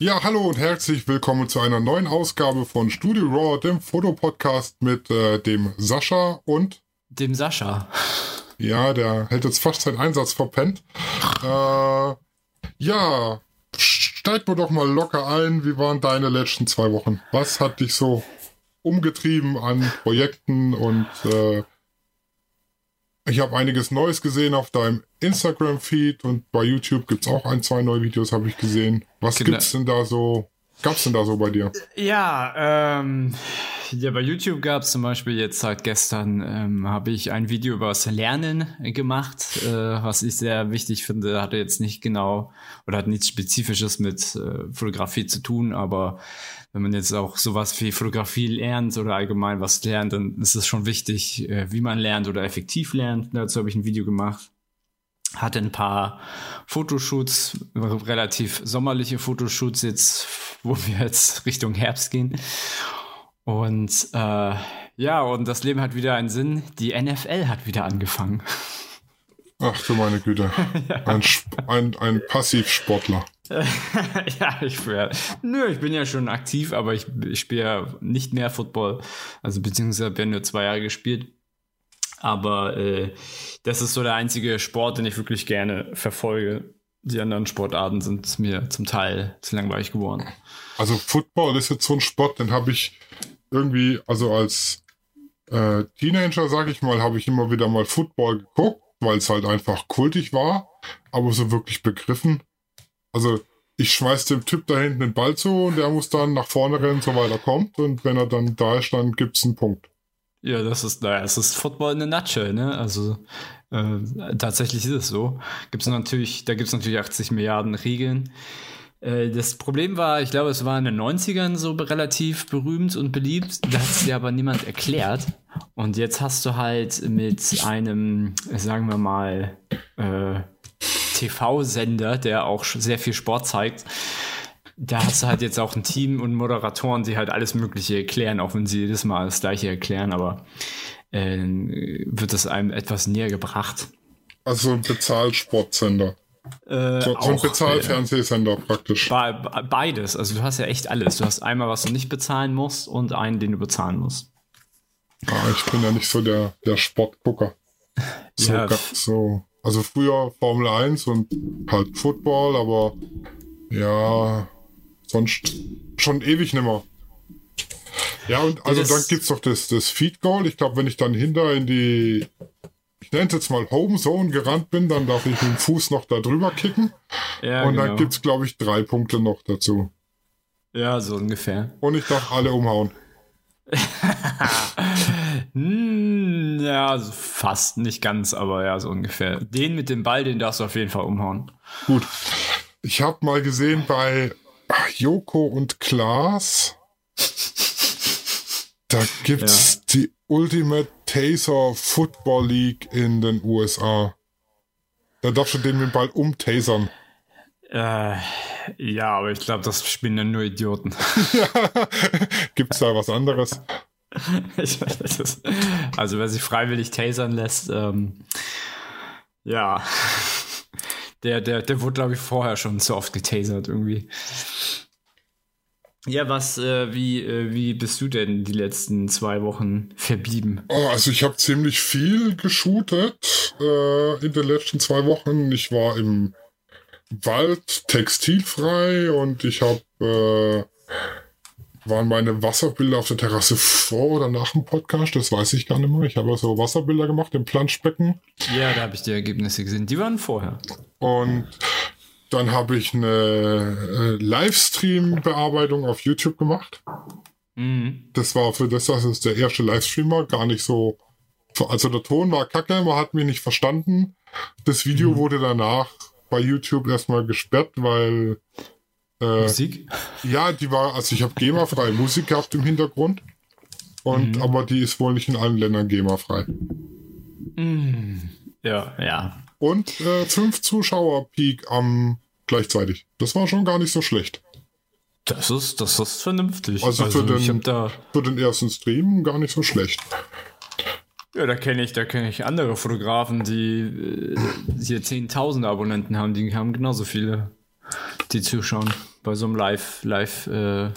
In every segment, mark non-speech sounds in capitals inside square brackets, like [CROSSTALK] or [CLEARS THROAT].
Ja, hallo und herzlich willkommen zu einer neuen Ausgabe von Studio Raw, dem Fotopodcast mit äh, dem Sascha und dem Sascha. Ja, der hält jetzt fast seinen Einsatz verpennt. Äh, ja, steig mir doch mal locker ein. Wie waren deine letzten zwei Wochen? Was hat dich so umgetrieben an Projekten und äh, ich habe einiges Neues gesehen auf deinem Instagram-Feed und bei YouTube gibt es auch ein, zwei neue Videos, habe ich gesehen. Was genau. gibt's denn da so? Gab's denn da so bei dir? Ja, ähm, ja, bei YouTube gab es zum Beispiel jetzt seit gestern ähm, habe ich ein Video über das Lernen gemacht, äh, was ich sehr wichtig finde. Hatte jetzt nicht genau oder hat nichts Spezifisches mit äh, Fotografie zu tun, aber wenn man jetzt auch sowas wie Fotografie lernt oder allgemein was lernt, dann ist es schon wichtig, äh, wie man lernt oder effektiv lernt. Dazu habe ich ein Video gemacht. Hatte ein paar Fotoshoots, relativ sommerliche Fotoshoots jetzt, wo wir jetzt Richtung Herbst gehen. Und äh, ja, und das Leben hat wieder einen Sinn. Die NFL hat wieder angefangen. Ach du meine Güte. [LAUGHS] ja. Ein, ein, ein Passivsportler. [LAUGHS] ja, ich wäre. Nö, ich bin ja schon aktiv, aber ich, ich spiele ja nicht mehr Football. Also beziehungsweise habe ja nur zwei Jahre gespielt. Aber äh, das ist so der einzige Sport, den ich wirklich gerne verfolge. Die anderen Sportarten sind mir zum Teil zu langweilig geworden. Also Football ist jetzt so ein Sport, den habe ich irgendwie, also als äh, Teenager, sage ich mal, habe ich immer wieder mal Football geguckt, weil es halt einfach kultig war, aber so wirklich begriffen. Also ich schmeiß dem Typ da hinten den Ball zu und der muss dann nach vorne rennen, so weit er kommt. Und wenn er dann da ist, dann gibt's einen Punkt. Ja, das ist, naja, es ist Football in a nutshell, ne? Also äh, tatsächlich ist es so. Gibt's natürlich, da gibt's natürlich 80 Milliarden Regeln. Äh, das Problem war, ich glaube, es war in den 90ern so relativ berühmt und beliebt. Da hat es dir aber niemand erklärt. Und jetzt hast du halt mit einem, sagen wir mal, äh, TV-Sender, der auch sehr viel Sport zeigt, da hast du halt jetzt auch ein Team und Moderatoren, die halt alles Mögliche erklären, auch wenn sie jedes Mal das Gleiche erklären, aber äh, wird das einem etwas näher gebracht. Also ein Bezahlsportsender. Äh, so, so ein Bezahlfernsehsender praktisch. Be beides. Also du hast ja echt alles. Du hast einmal, was du nicht bezahlen musst und einen, den du bezahlen musst. Ah, ich bin ja nicht so der, der Sportgucker. [LAUGHS] So, ja. so. Also früher Formel 1 und halt Football, aber ja, sonst schon ewig nimmer. Ja, und also das dann gibt's doch das, das Feed Goal. Ich glaube, wenn ich dann hinter in die ich nenne es jetzt mal Home Zone gerannt bin, dann darf ich mit dem Fuß noch da drüber kicken. Ja, und genau. dann gibt es, glaube ich, drei Punkte noch dazu. Ja, so ungefähr. Und ich darf alle umhauen. [LAUGHS] hm, ja, fast, nicht ganz, aber ja, so ungefähr. Den mit dem Ball, den darfst du auf jeden Fall umhauen. Gut. Ich habe mal gesehen bei Joko und Klaas, da gibt's ja. die Ultimate Taser Football League in den USA. Da darfst du den mit dem Ball umtasern. Äh, ja, aber ich glaube, das spielen dann nur Idioten. [LAUGHS] Gibt's da was anderes? [LAUGHS] ich weiß, ist, also wer sich freiwillig tasern lässt, ähm, ja, der, der, der wurde, glaube ich, vorher schon zu oft getasert irgendwie. Ja, was, äh, wie, äh, wie bist du denn die letzten zwei Wochen verblieben? Oh, also ich habe ziemlich viel geshootet äh, in den letzten zwei Wochen. Ich war im Wald textilfrei und ich habe äh, waren meine Wasserbilder auf der Terrasse vor oder nach dem Podcast, das weiß ich gar nicht mehr. Ich habe so Wasserbilder gemacht im Planschbecken. Ja, da habe ich die Ergebnisse gesehen. Die waren vorher. Und dann habe ich eine äh, Livestream-Bearbeitung auf YouTube gemacht. Mhm. Das war für das, dass es der erste Livestream war, gar nicht so. Also der Ton war kacke, man hat mich nicht verstanden. Das Video mhm. wurde danach bei YouTube erstmal gesperrt, weil. Äh, Musik? Ja, die war, also ich habe GEMA-freie Musik gehabt im Hintergrund. Und mhm. aber die ist wohl nicht in allen Ländern GEMA-frei. Mhm. Ja, ja. Und äh, fünf Zuschauer-Peak am gleichzeitig. Das war schon gar nicht so schlecht. Das ist, das ist vernünftig. Also, also für, den, für den ersten Stream gar nicht so schlecht. Ja, da kenne ich, da kenne ich andere Fotografen, die äh, hier 10.000 Abonnenten haben, die haben genauso viele, die zuschauen. bei so einem Live, Live, äh,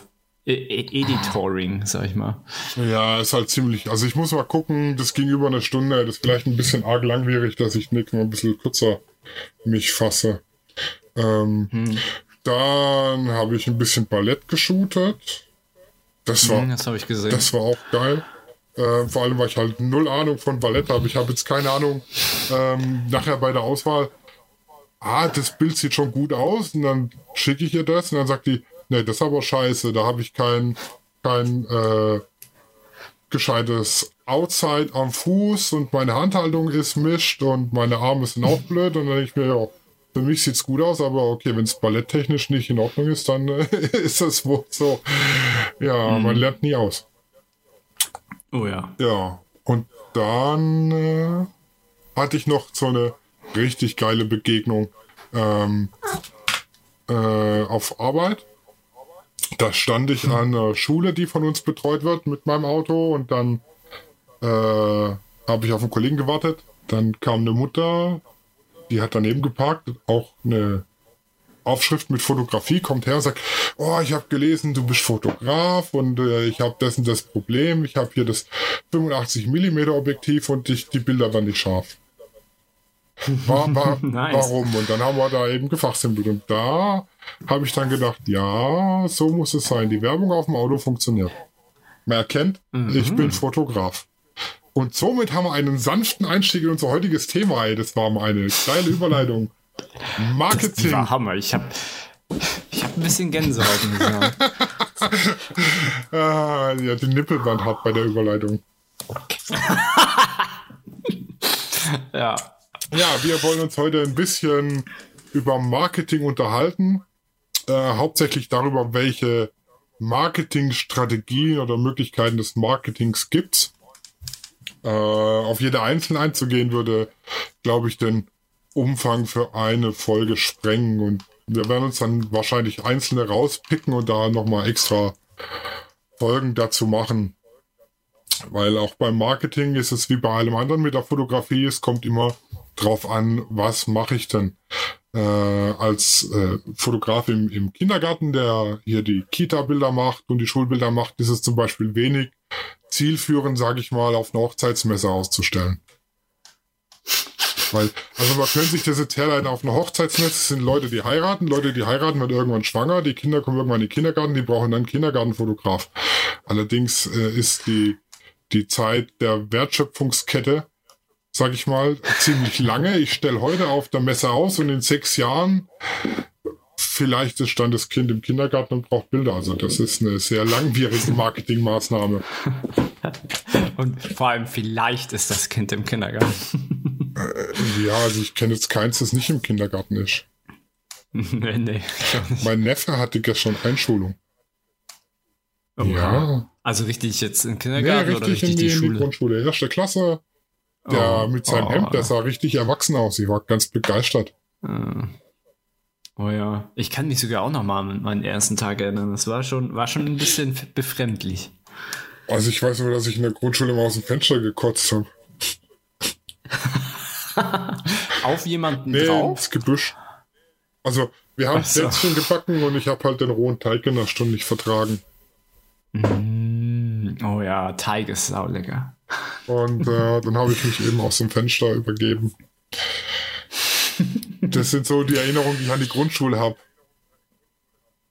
Editoring, sag ich mal. Ja, ist halt ziemlich. Also ich muss mal gucken, das ging über eine Stunde, das ist vielleicht ein bisschen arg langwierig, dass ich nächstes Mal ein bisschen kürzer mich fasse. Ähm, hm. Dann habe ich ein bisschen Ballett geshootet. Das war, hm, das habe ich gesehen. Das war auch geil. Äh, vor allem, weil ich halt null Ahnung von Ballett habe. Ich habe jetzt keine Ahnung, ähm, nachher bei der Auswahl, ah, das Bild sieht schon gut aus. Und dann schicke ich ihr das und dann sagt die, nee, das ist aber scheiße, da habe ich kein, kein äh, gescheites Outside am Fuß und meine Handhaltung ist mischt und meine Arme sind auch [LAUGHS] blöd. Und dann denke ich mir, ja, für mich sieht es gut aus, aber okay, wenn es balletttechnisch nicht in Ordnung ist, dann äh, [LAUGHS] ist das wohl so. Ja, mhm. man lernt nie aus. Oh ja. Ja, und dann äh, hatte ich noch so eine richtig geile Begegnung ähm, äh, auf Arbeit. Da stand ich an einer Schule, die von uns betreut wird mit meinem Auto und dann äh, habe ich auf einen Kollegen gewartet. Dann kam eine Mutter die hat daneben geparkt, auch eine Aufschrift mit Fotografie, kommt her und sagt, oh, ich habe gelesen, du bist Fotograf und äh, ich habe das und das Problem, ich habe hier das 85 mm Objektiv und ich, die Bilder waren nicht scharf. War, war, [LAUGHS] nice. Warum? Und dann haben wir da eben gefachsimpelt und da habe ich dann gedacht, ja, so muss es sein. Die Werbung auf dem Auto funktioniert. Man erkennt, mhm. ich bin Fotograf. Und somit haben wir einen sanften Einstieg in unser heutiges Thema. Ey. Das war mal eine geile Überleitung. Marketing. Das war Hammer. Ich habe ich hab ein bisschen Gänsehaut. [LAUGHS] ah, ja, die Nippelwand hat bei der Überleitung. [LAUGHS] ja. Ja, wir wollen uns heute ein bisschen über Marketing unterhalten. Äh, hauptsächlich darüber, welche Marketingstrategien oder Möglichkeiten des Marketings gibt äh, auf jede einzelne einzugehen, würde, glaube ich, den Umfang für eine Folge sprengen. Und wir werden uns dann wahrscheinlich einzelne rauspicken und da nochmal extra Folgen dazu machen. Weil auch beim Marketing ist es wie bei allem anderen mit der Fotografie, es kommt immer drauf an, was mache ich denn. Äh, als äh, Fotograf im, im Kindergarten, der hier die Kita-Bilder macht und die Schulbilder macht, ist es zum Beispiel wenig zielführend, sage ich mal, auf einer Hochzeitsmesse auszustellen. Weil, also man könnte sich das jetzt herleiten auf einer Hochzeitsmesse, sind Leute, die heiraten, Leute, die heiraten, werden irgendwann schwanger, die Kinder kommen irgendwann in den Kindergarten, die brauchen dann einen Kindergartenfotograf. Allerdings äh, ist die, die Zeit der Wertschöpfungskette, sag ich mal, ziemlich lange. Ich stelle heute auf der Messe aus und in sechs Jahren vielleicht ist dann das Kind im Kindergarten und braucht Bilder. Also das ist eine sehr langwierige [LAUGHS] Marketingmaßnahme. Und vor allem vielleicht ist das Kind im Kindergarten. Äh, ja, also ich kenne jetzt keins, das nicht im Kindergarten ist. [LAUGHS] nee, nee. Mein Neffe hatte gestern Einschulung. Oh, ja. Also richtig jetzt im Kindergarten nee, richtig oder richtig in die, die, Schule? In die Grundschule. Erste Klasse. Der oh, mit seinem oh, Hemd, der sah richtig erwachsen aus. Ich war ganz begeistert. Uh. Oh ja, ich kann mich sogar auch noch mal an meinen ersten Tag erinnern. Das war schon, war schon ein bisschen befremdlich. Also ich weiß nur, dass ich in der Grundschule mal aus dem Fenster gekotzt habe. [LAUGHS] Auf jemanden nee, drauf? ins Gebüsch. Also wir haben so. Plätzchen gebacken und ich habe halt den rohen Teig in einer Stunde nicht vertragen. Mm, oh ja, Teig ist saulecker. Und äh, dann habe ich mich eben aus dem Fenster übergeben. Das sind so die Erinnerungen, die ich an die Grundschule habe.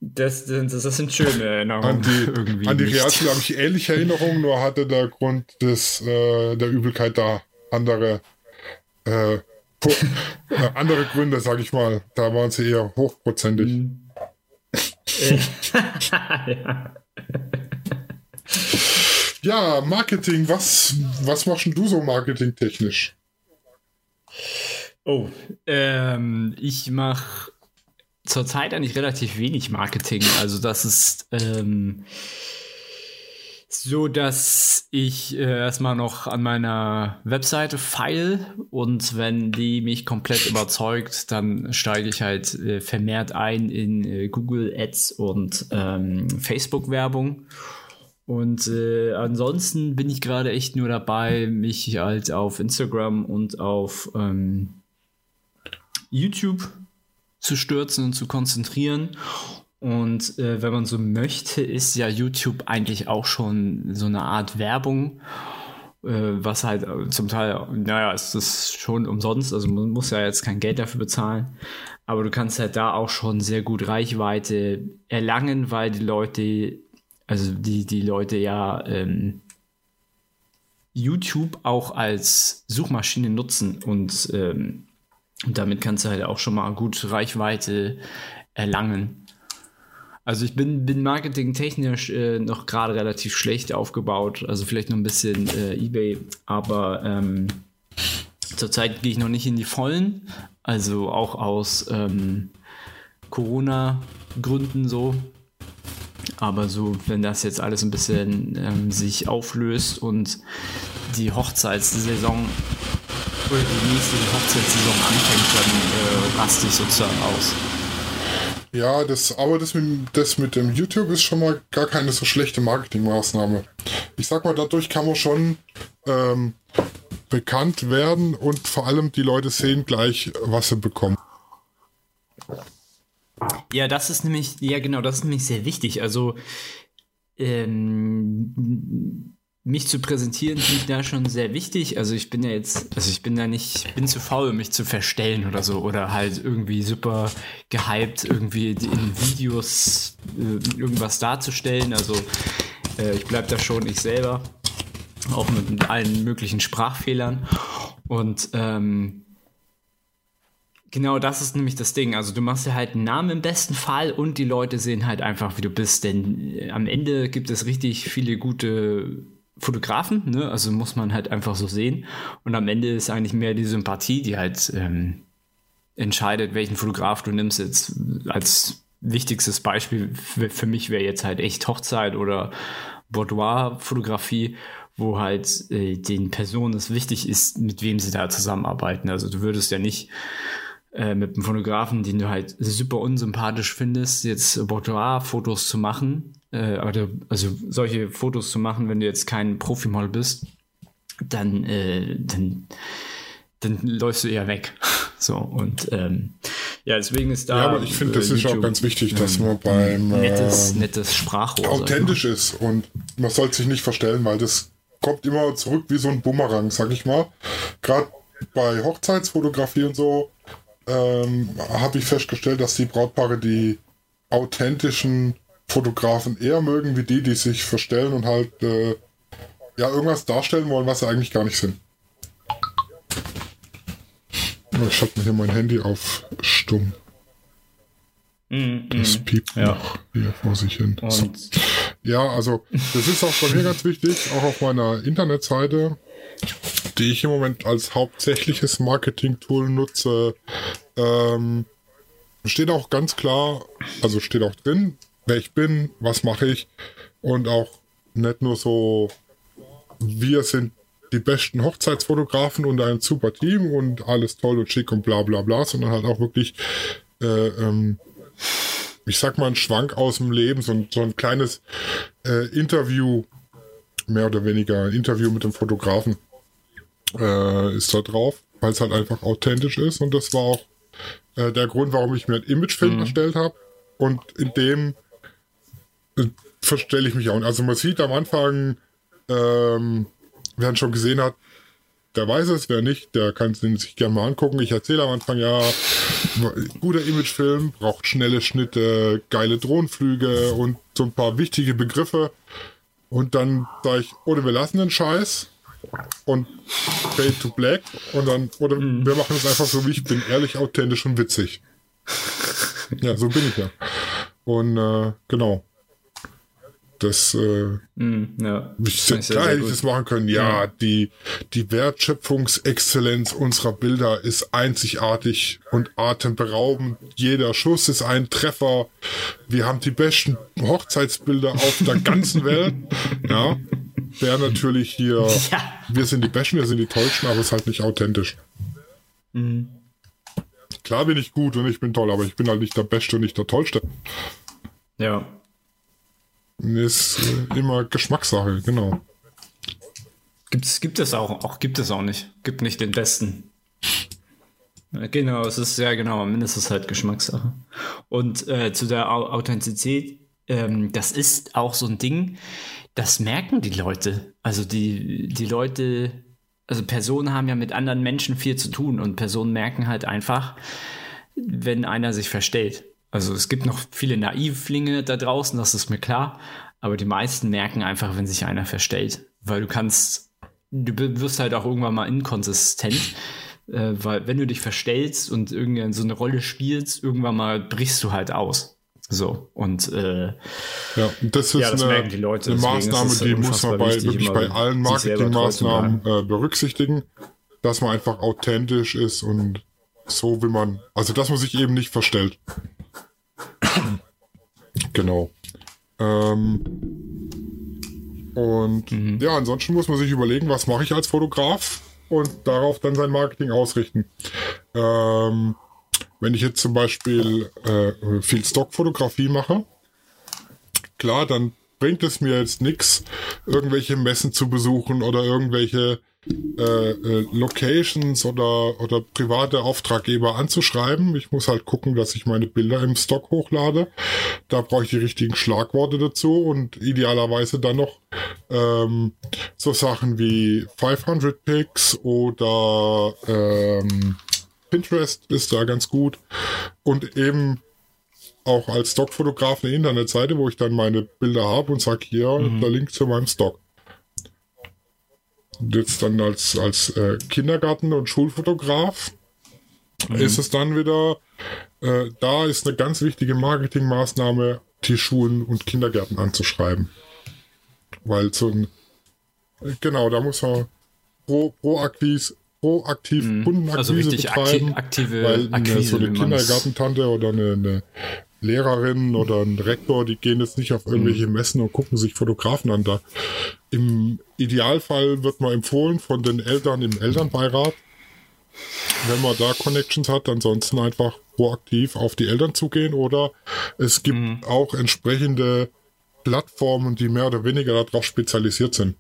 Das, das, das, sind schöne Erinnerungen. An die, an die Realschule habe ich ähnliche Erinnerungen, nur hatte der Grund des, äh, der Übelkeit da andere, äh, [LAUGHS] äh, andere Gründe, sage ich mal. Da waren sie eher hochprozentig. Mhm. [LAUGHS] ja. Ja, Marketing, was, was machst du so marketingtechnisch? Oh, ähm, ich mache zurzeit eigentlich relativ wenig Marketing. Also das ist ähm, so, dass ich äh, erstmal noch an meiner Webseite feile und wenn die mich komplett überzeugt, dann steige ich halt äh, vermehrt ein in äh, Google Ads und ähm, Facebook Werbung. Und äh, ansonsten bin ich gerade echt nur dabei, mich halt auf Instagram und auf ähm, YouTube zu stürzen und zu konzentrieren. Und äh, wenn man so möchte, ist ja YouTube eigentlich auch schon so eine Art Werbung, äh, was halt zum Teil, naja, ist das schon umsonst, also man muss ja jetzt kein Geld dafür bezahlen. Aber du kannst halt da auch schon sehr gut Reichweite erlangen, weil die Leute, also die, die Leute ja ähm, YouTube auch als Suchmaschine nutzen und ähm, damit kannst du halt auch schon mal gut Reichweite erlangen. Also ich bin, bin marketingtechnisch äh, noch gerade relativ schlecht aufgebaut, also vielleicht noch ein bisschen äh, eBay, aber ähm, zurzeit gehe ich noch nicht in die Vollen, also auch aus ähm, Corona-Gründen so. Aber so, wenn das jetzt alles ein bisschen ähm, sich auflöst und die Hochzeitssaison oder die nächste Hochzeitssaison anfängt, dann äh, raste ich sozusagen aus. Ja, das, aber das mit, das mit dem YouTube ist schon mal gar keine so schlechte Marketingmaßnahme. Ich sag mal, dadurch kann man schon ähm, bekannt werden und vor allem die Leute sehen gleich, was sie bekommen. Ja, das ist nämlich, ja genau, das ist nämlich sehr wichtig. Also ähm, mich zu präsentieren finde ich da schon sehr wichtig. Also ich bin ja jetzt, also ich bin da nicht, bin zu faul, mich zu verstellen oder so oder halt irgendwie super gehypt, irgendwie in Videos äh, irgendwas darzustellen. Also äh, ich bleibe da schon ich selber, auch mit, allen möglichen Sprachfehlern und ähm, Genau, das ist nämlich das Ding. Also du machst ja halt einen Namen im besten Fall und die Leute sehen halt einfach, wie du bist. Denn äh, am Ende gibt es richtig viele gute Fotografen, ne? also muss man halt einfach so sehen. Und am Ende ist eigentlich mehr die Sympathie, die halt ähm, entscheidet, welchen Fotograf du nimmst. Jetzt als wichtigstes Beispiel für, für mich wäre jetzt halt echt Hochzeit oder Boudoir-Fotografie, wo halt äh, den Personen es wichtig ist, mit wem sie da zusammenarbeiten. Also du würdest ja nicht äh, mit einem Fotografen, den du halt super unsympathisch findest, jetzt Boudoir-Fotos zu machen. Äh, also solche Fotos zu machen, wenn du jetzt kein Profimodel bist, dann, äh, dann, dann läufst du eher weg. [LAUGHS] So, und ähm, ja, deswegen ist da. Ja, aber ich finde, das äh, ist auch ganz wichtig, dass man beim nettes, äh, nettes Sprachrohr authentisch ist und man sollte sich nicht verstellen, weil das kommt immer zurück wie so ein Bumerang, sag ich mal. Gerade bei Hochzeitsfotografie und so ähm, habe ich festgestellt, dass die Brautpaare die authentischen Fotografen eher mögen, wie die, die sich verstellen und halt äh, ja irgendwas darstellen wollen, was sie eigentlich gar nicht sind. Ich schalte mir hier mein Handy auf stumm. Mm, das piept ja. noch hier vor sich hin. So. Ja, also das ist auch bei mir ganz wichtig, auch auf meiner Internetseite die ich im Moment als hauptsächliches Marketing-Tool nutze, ähm, steht auch ganz klar, also steht auch drin, wer ich bin, was mache ich und auch nicht nur so, wir sind die besten Hochzeitsfotografen und ein super Team und alles toll und schick und bla bla bla, sondern halt auch wirklich, äh, ähm, ich sag mal, ein Schwank aus dem Leben, so ein, so ein kleines äh, Interview, mehr oder weniger, ein Interview mit dem Fotografen äh, ist da drauf, weil es halt einfach authentisch ist und das war auch äh, der Grund, warum ich mir einen Imagefilm mhm. erstellt habe und in dem äh, verstelle ich mich auch. Also man sieht am Anfang, ähm, wer schon gesehen hat, der weiß es, wer nicht, der kann es sich gerne mal angucken. Ich erzähle am Anfang ja, guter Imagefilm braucht schnelle Schnitte, geile Drohnenflüge und so ein paar wichtige Begriffe. Und dann sage ich, oder wir lassen den Scheiß und Fade to Black und dann, oder mm. wir machen es einfach so, wie ich bin, ehrlich, authentisch und witzig. ja, so bin ich ja. Und äh, genau. Das, äh, mm, ja. ich, klar sehr, hätte ich das machen können. Ja, ja, die, die Wertschöpfungsexzellenz unserer Bilder ist einzigartig und atemberaubend. Jeder Schuss ist ein Treffer. Wir haben die besten Hochzeitsbilder auf der [LAUGHS] ganzen Welt. Ja, wäre natürlich hier, ja. wir sind die Besten, wir sind die Tollsten, aber es ist halt nicht authentisch. Mhm. Klar bin ich gut und ich bin toll, aber ich bin halt nicht der Beste und nicht der Tollste. Ja. Ist äh, immer Geschmackssache, genau. Gibt es, gibt es auch, auch, gibt es auch nicht. Gibt nicht den Besten. Genau, es ist ja genau, es halt Geschmackssache. Und äh, zu der Authentizität, ähm, das ist auch so ein Ding, das merken die Leute. Also die, die Leute, also Personen haben ja mit anderen Menschen viel zu tun und Personen merken halt einfach, wenn einer sich verstellt. Also es gibt noch viele Naivlinge da draußen, das ist mir klar, aber die meisten merken einfach, wenn sich einer verstellt, weil du kannst, du wirst halt auch irgendwann mal inkonsistent, äh, weil wenn du dich verstellst und irgendwie so eine Rolle spielst, irgendwann mal brichst du halt aus. So, und äh, ja, das ist ja, das eine, die Leute, eine Maßnahme, die muss man bei, wirklich bei allen Marketingmaßnahmen äh, berücksichtigen, dass man einfach authentisch ist und so wie man, also dass man sich eben nicht verstellt. Genau. Ähm, und mhm. ja, ansonsten muss man sich überlegen, was mache ich als Fotograf und darauf dann sein Marketing ausrichten. Ähm, wenn ich jetzt zum Beispiel äh, viel Stockfotografie mache, klar, dann bringt es mir jetzt nichts, irgendwelche Messen zu besuchen oder irgendwelche äh, äh, Locations oder, oder private Auftraggeber anzuschreiben. Ich muss halt gucken, dass ich meine Bilder im Stock hochlade. Da brauche ich die richtigen Schlagworte dazu und idealerweise dann noch ähm, so Sachen wie 500 Picks oder ähm, Pinterest ist da ganz gut und eben auch als Stockfotograf eine Internetseite, wo ich dann meine Bilder habe und sage, hier, mhm. der Link zu meinem Stock. Jetzt dann als, als äh, Kindergarten- und Schulfotograf mhm. ist es dann wieder, äh, da ist eine ganz wichtige Marketingmaßnahme, die Schulen und Kindergärten anzuschreiben. Weil so ein, genau, da muss man pro, proaktiv, proaktiv mhm. Kundenakquise also betreiben. Akti aktive weil Akquise, so eine Kindergartentante oder eine, eine Lehrerin oder ein Rektor, die gehen jetzt nicht auf irgendwelche mhm. Messen und gucken sich Fotografen an. Da im Idealfall wird man empfohlen von den Eltern im Elternbeirat, wenn man da Connections hat, ansonsten einfach proaktiv auf die Eltern zugehen oder es gibt mhm. auch entsprechende Plattformen, die mehr oder weniger darauf spezialisiert sind.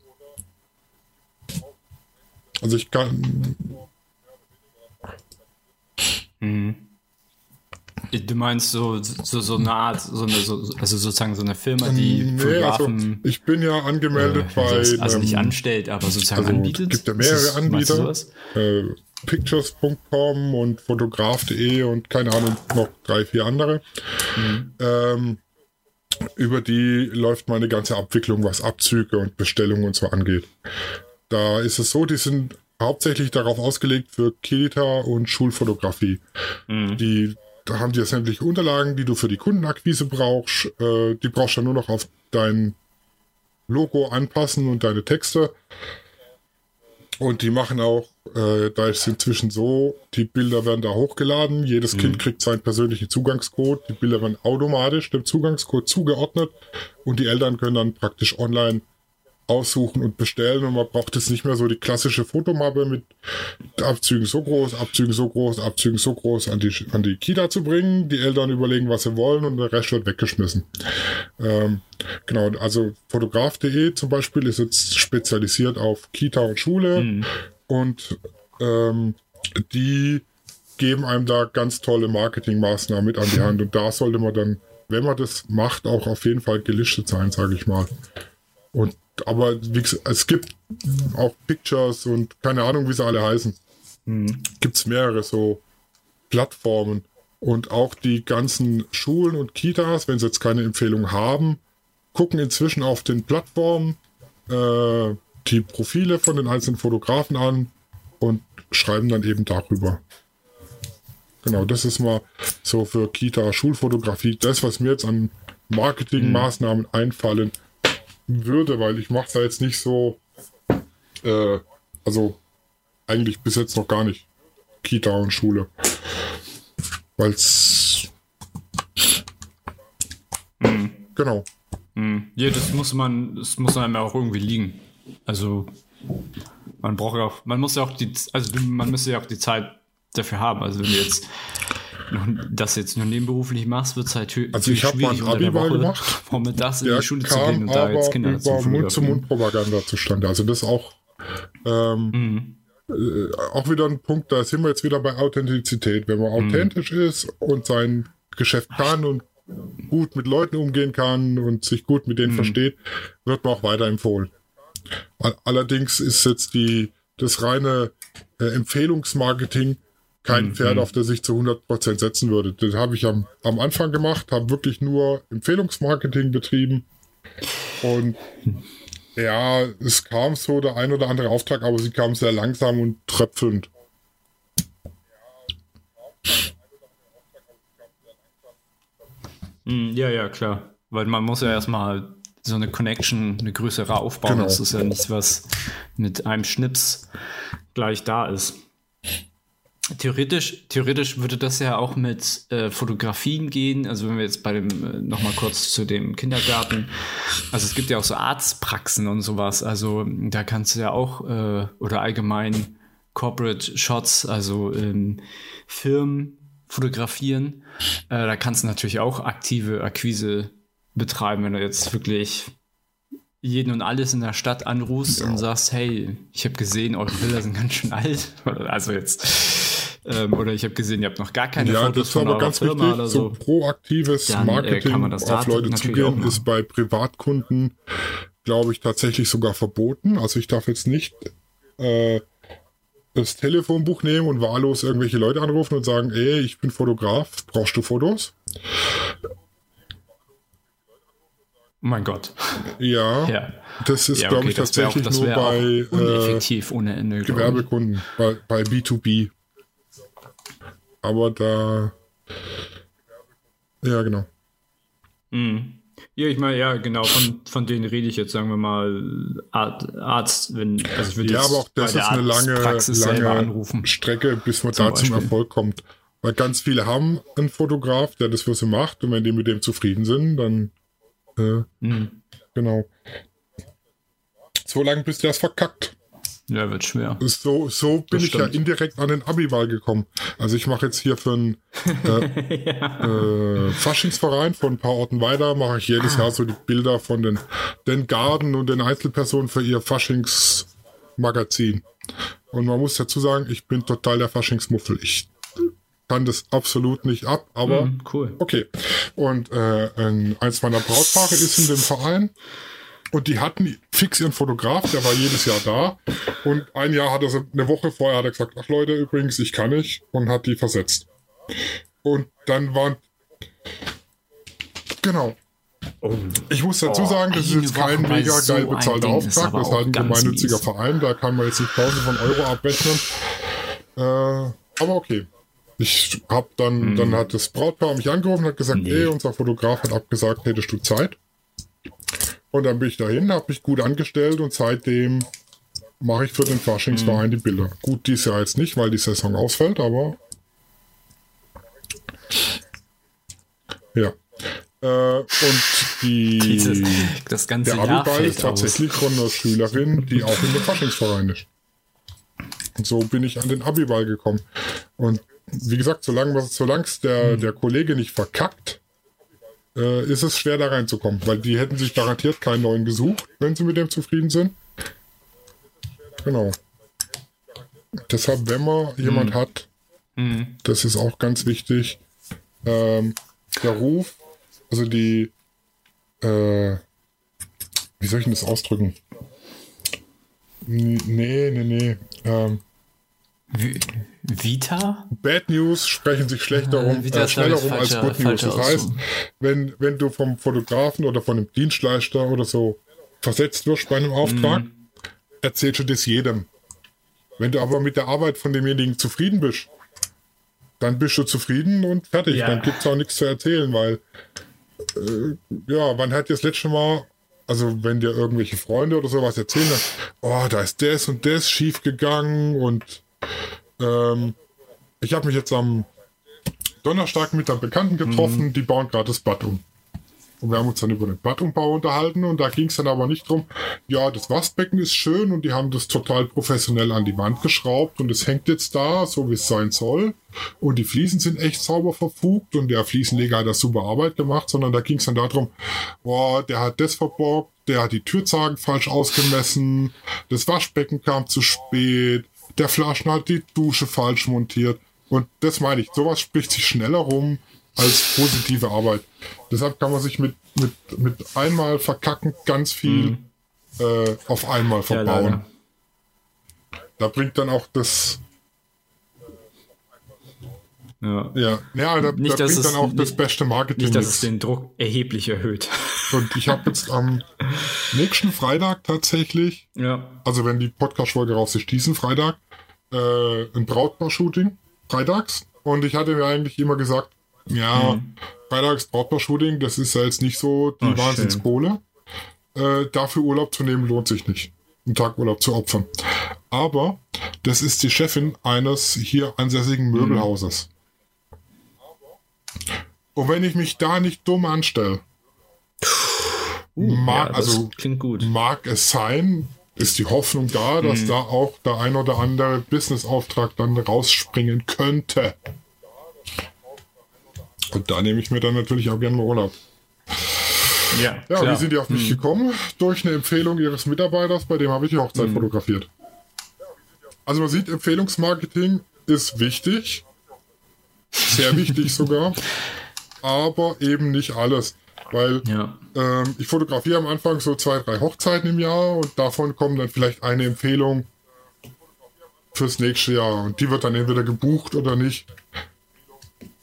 Also ich kann. Mhm. Du meinst so, so, so eine Art, so eine, so, also sozusagen so eine Firma, die nee, Fotografen. Also ich bin ja angemeldet äh, bei. Also nicht ähm, anstellt, aber sozusagen also anbietet. Es gibt ja mehrere das, Anbieter. Äh, Pictures.com und Fotograf.de und keine Ahnung, noch drei, vier andere. Mhm. Ähm, über die läuft meine ganze Abwicklung, was Abzüge und Bestellungen und so angeht. Da ist es so, die sind hauptsächlich darauf ausgelegt für Kita und Schulfotografie. Mhm. Die da haben die ja sämtliche Unterlagen, die du für die Kundenakquise brauchst. Äh, die brauchst du nur noch auf dein Logo anpassen und deine Texte. Und die machen auch, äh, da ist es inzwischen so, die Bilder werden da hochgeladen, jedes mhm. Kind kriegt seinen persönlichen Zugangscode, die Bilder werden automatisch dem Zugangscode zugeordnet und die Eltern können dann praktisch online aussuchen und bestellen und man braucht jetzt nicht mehr so die klassische Fotomappe mit Abzügen so groß, Abzügen so groß, Abzügen so groß an die, an die Kita zu bringen. Die Eltern überlegen, was sie wollen und der Rest wird weggeschmissen. Ähm, genau, also fotograf.de zum Beispiel ist jetzt spezialisiert auf Kita und Schule mhm. und ähm, die geben einem da ganz tolle Marketingmaßnahmen mit an die Hand und da sollte man dann, wenn man das macht, auch auf jeden Fall gelistet sein, sage ich mal. Und aber wie gesagt, es gibt auch Pictures und keine Ahnung, wie sie alle heißen. Mhm. Gibt es mehrere so Plattformen. Und auch die ganzen Schulen und Kitas, wenn sie jetzt keine Empfehlung haben, gucken inzwischen auf den Plattformen äh, die Profile von den einzelnen Fotografen an und schreiben dann eben darüber. Genau, das ist mal so für Kita Schulfotografie das, was mir jetzt an Marketingmaßnahmen mhm. einfallen, würde, weil ich mache da jetzt nicht so, äh, also eigentlich bis jetzt noch gar nicht Kita und Schule, weil es mhm. genau. Mhm. Ja, das muss man, das muss einem ja auch irgendwie liegen. Also man braucht ja auch, man muss ja auch die, also man müsste ja auch die Zeit dafür haben. Also wenn du jetzt das jetzt nur nebenberuflich machst, wird es halt Also ich habe mal ein Abi mal gemacht. [LAUGHS] Vormittags in die Schule zu gehen und da jetzt Kinder über Mund-zu-Mund-Propaganda zustande. Also das auch ähm, mhm. äh, auch wieder ein Punkt, da sind wir jetzt wieder bei Authentizität. Wenn man mhm. authentisch ist und sein Geschäft kann und gut mit Leuten umgehen kann und sich gut mit denen mhm. versteht, wird man auch weiterempfohlen. Allerdings ist jetzt die, das reine äh, Empfehlungsmarketing kein mhm. Pferd, auf das ich zu 100% setzen würde. Das habe ich am, am Anfang gemacht, habe wirklich nur Empfehlungsmarketing betrieben und ja, es kam so der ein oder andere Auftrag, aber sie kam sehr langsam und tröpfelnd. Hm, ja, ja, klar. Weil man muss ja erstmal so eine Connection, eine größere aufbauen. Genau. Das ist ja nichts, was mit einem Schnips gleich da ist. Theoretisch, theoretisch würde das ja auch mit äh, Fotografien gehen. Also wenn wir jetzt bei dem äh, noch mal kurz zu dem Kindergarten. Also es gibt ja auch so Arztpraxen und sowas. Also da kannst du ja auch äh, oder allgemein Corporate Shots, also ähm, Firmen fotografieren. Äh, da kannst du natürlich auch aktive Akquise betreiben, wenn du jetzt wirklich jeden und alles in der Stadt anrufst ja. und sagst, hey, ich habe gesehen, eure Bilder sind ganz schön alt. [LAUGHS] Also jetzt, ähm, oder ich habe gesehen, ihr habt noch gar keine ja, Fotos von eurer ganz Firma wichtig, so. so proaktives Dann, äh, Marketing äh, auf Leute zugehen ist bei Privatkunden, glaube ich, tatsächlich sogar verboten. Also ich darf jetzt nicht äh, das Telefonbuch nehmen und wahllos irgendwelche Leute anrufen und sagen, ey, ich bin Fotograf, brauchst du Fotos? Oh mein Gott. Ja, [LAUGHS] ja. das ist, ja, okay, glaube ich, tatsächlich auch, nur bei äh, ohne Ende, Gewerbekunden, bei, bei B2B. Aber da. Ja, genau. Mhm. Ja, ich meine, ja, genau, von, von denen rede ich jetzt, sagen wir mal, Arzt, wenn, also ich würde Ja, aber auch das ist eine lange, lange Strecke, bis man zum da zum Erfolg kommt. Weil ganz viele haben einen Fotograf, der das für sie macht, und wenn die mit dem zufrieden sind, dann äh, mhm. Genau. So lange bis der es verkackt. Ja, wird schwer. So, so bin ich ja indirekt an den Abi-Wahl gekommen. Also ich mache jetzt hier für einen [LAUGHS] äh, ja. äh, Faschingsverein von ein paar Orten weiter, mache ich jedes ah. Jahr so die Bilder von den, den Garden und den Einzelpersonen für ihr Faschingsmagazin. Und man muss dazu sagen, ich bin total der Faschingsmuffel. Ich kann das absolut nicht ab, aber mm, cool. okay. Und äh, ein, eins meiner Brautpaare ist in dem Verein und die hatten fix ihren Fotograf, der war jedes Jahr da. Und ein Jahr hat er so, eine Woche vorher hat er gesagt, ach Leute, übrigens, ich kann nicht und hat die versetzt. Und dann waren genau. Oh. Ich muss dazu oh, sagen, das ist jetzt kein mega so geil bezahlter Auftrag. Das ist halt ein gemeinnütziger mies. Verein, da kann man jetzt nicht tausende von Euro abrechnen. Äh, aber okay. Ich hab dann, mhm. dann hat das Brautpaar mich angerufen und hat gesagt, nee. ey, unser Fotograf hat abgesagt, hättest du Zeit? Und dann bin ich dahin, habe mich gut angestellt und seitdem mache ich für den Faschingsverein mhm. die Bilder. Gut, dies Jahr jetzt nicht, weil die Saison ausfällt, aber ja. Äh, und die Dieses, das ganze der Abiball ist tatsächlich aus. von einer Schülerin, die auch in der Faschingsverein ist. Und so bin ich an den Abiball gekommen. Und wie gesagt, solange es der, hm. der Kollege nicht verkackt, äh, ist es schwer da reinzukommen, weil die hätten sich garantiert keinen neuen gesucht, wenn sie mit dem zufrieden sind. Genau. Deshalb, wenn man hm. jemand hat, hm. das ist auch ganz wichtig, ähm, der Ruf, also die, äh, wie soll ich denn das ausdrücken? Nee, nee, nee. Ähm, Vita? Bad News sprechen sich schlechter um, äh, schneller um als Good News. Das heißt, wenn, wenn du vom Fotografen oder von einem Dienstleister oder so versetzt wirst bei einem Auftrag, mm. erzählst du das jedem. Wenn du aber mit der Arbeit von demjenigen zufrieden bist, dann bist du zufrieden und fertig. Ja. Dann gibt es auch nichts zu erzählen, weil äh, ja, wann hat das letzte Mal, also wenn dir irgendwelche Freunde oder sowas erzählen, oh, da ist das und das schief gegangen und ähm, ich habe mich jetzt am Donnerstag mit einem Bekannten getroffen, mhm. die bauen gerade das Bad um. Und wir haben uns dann über den Badumbau unterhalten und da ging es dann aber nicht drum, ja, das Waschbecken ist schön und die haben das total professionell an die Wand geschraubt und es hängt jetzt da, so wie es sein soll. Und die Fliesen sind echt sauber verfugt und der Fliesenleger hat das super Arbeit gemacht, sondern da ging es dann darum, boah, der hat das verborgt, der hat die Türzagen falsch ausgemessen, das Waschbecken kam zu spät, der Flaschen hat die Dusche falsch montiert. Und das meine ich, sowas spricht sich schneller rum als positive Arbeit. Deshalb kann man sich mit, mit, mit einmal verkacken ganz viel mhm. äh, auf einmal verbauen. Ja, da bringt dann auch das. Ja, ja, ja da, nicht, da bringt dann auch nicht, das beste Marketing. Nicht, dass es den Druck erheblich erhöht. Und ich habe jetzt am [LAUGHS] nächsten Freitag tatsächlich, ja. also wenn die Podcast-Folge raus ist, diesen Freitag, äh, ein Brautpaar-Shooting, freitags. Und ich hatte mir eigentlich immer gesagt, ja, mhm. freitags Brautpaar-Shooting, das ist ja jetzt nicht so die oh, Wahnsinnskohle. Äh, dafür Urlaub zu nehmen lohnt sich nicht. Einen Tag Urlaub zu opfern. Aber das ist die Chefin eines hier ansässigen Möbelhauses. Und wenn ich mich da nicht dumm anstelle, uh, mag, ja, also mag es sein, ist die Hoffnung da, dass mhm. da auch der ein oder andere Businessauftrag dann rausspringen könnte. Und da nehme ich mir dann natürlich auch gerne Urlaub. Ja, ja wie sind die auf mich mhm. gekommen? Durch eine Empfehlung ihres Mitarbeiters, bei dem habe ich die Hochzeit mhm. fotografiert. Also man sieht, Empfehlungsmarketing ist wichtig. Sehr wichtig sogar. [LAUGHS] Aber eben nicht alles. Weil ja. ähm, ich fotografiere am Anfang so zwei, drei Hochzeiten im Jahr und davon kommen dann vielleicht eine Empfehlung fürs nächste Jahr. Und die wird dann entweder gebucht oder nicht.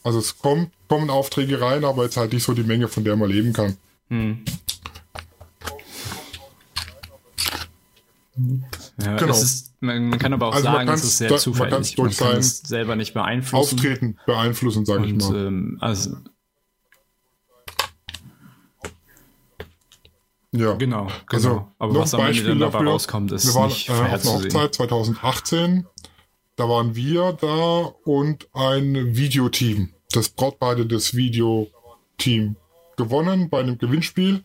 Also es kommt, kommen Aufträge rein, aber jetzt halt nicht so die Menge, von der man leben kann. Hm. Ja, genau. Ist, man, man, kann aber auch also sagen, es ist sehr zufällig. Man, man kann es selber nicht beeinflussen. Auftreten beeinflussen, sage ich mal. Ähm, also Ja. Genau, genau. Also, Aber was am Ende dann dabei rauskommt, ist wir waren, nicht äh, auf einer Hochzeit 2018. Da waren wir da und ein Videoteam. Das Brautpaar hatte das Videoteam gewonnen bei einem Gewinnspiel.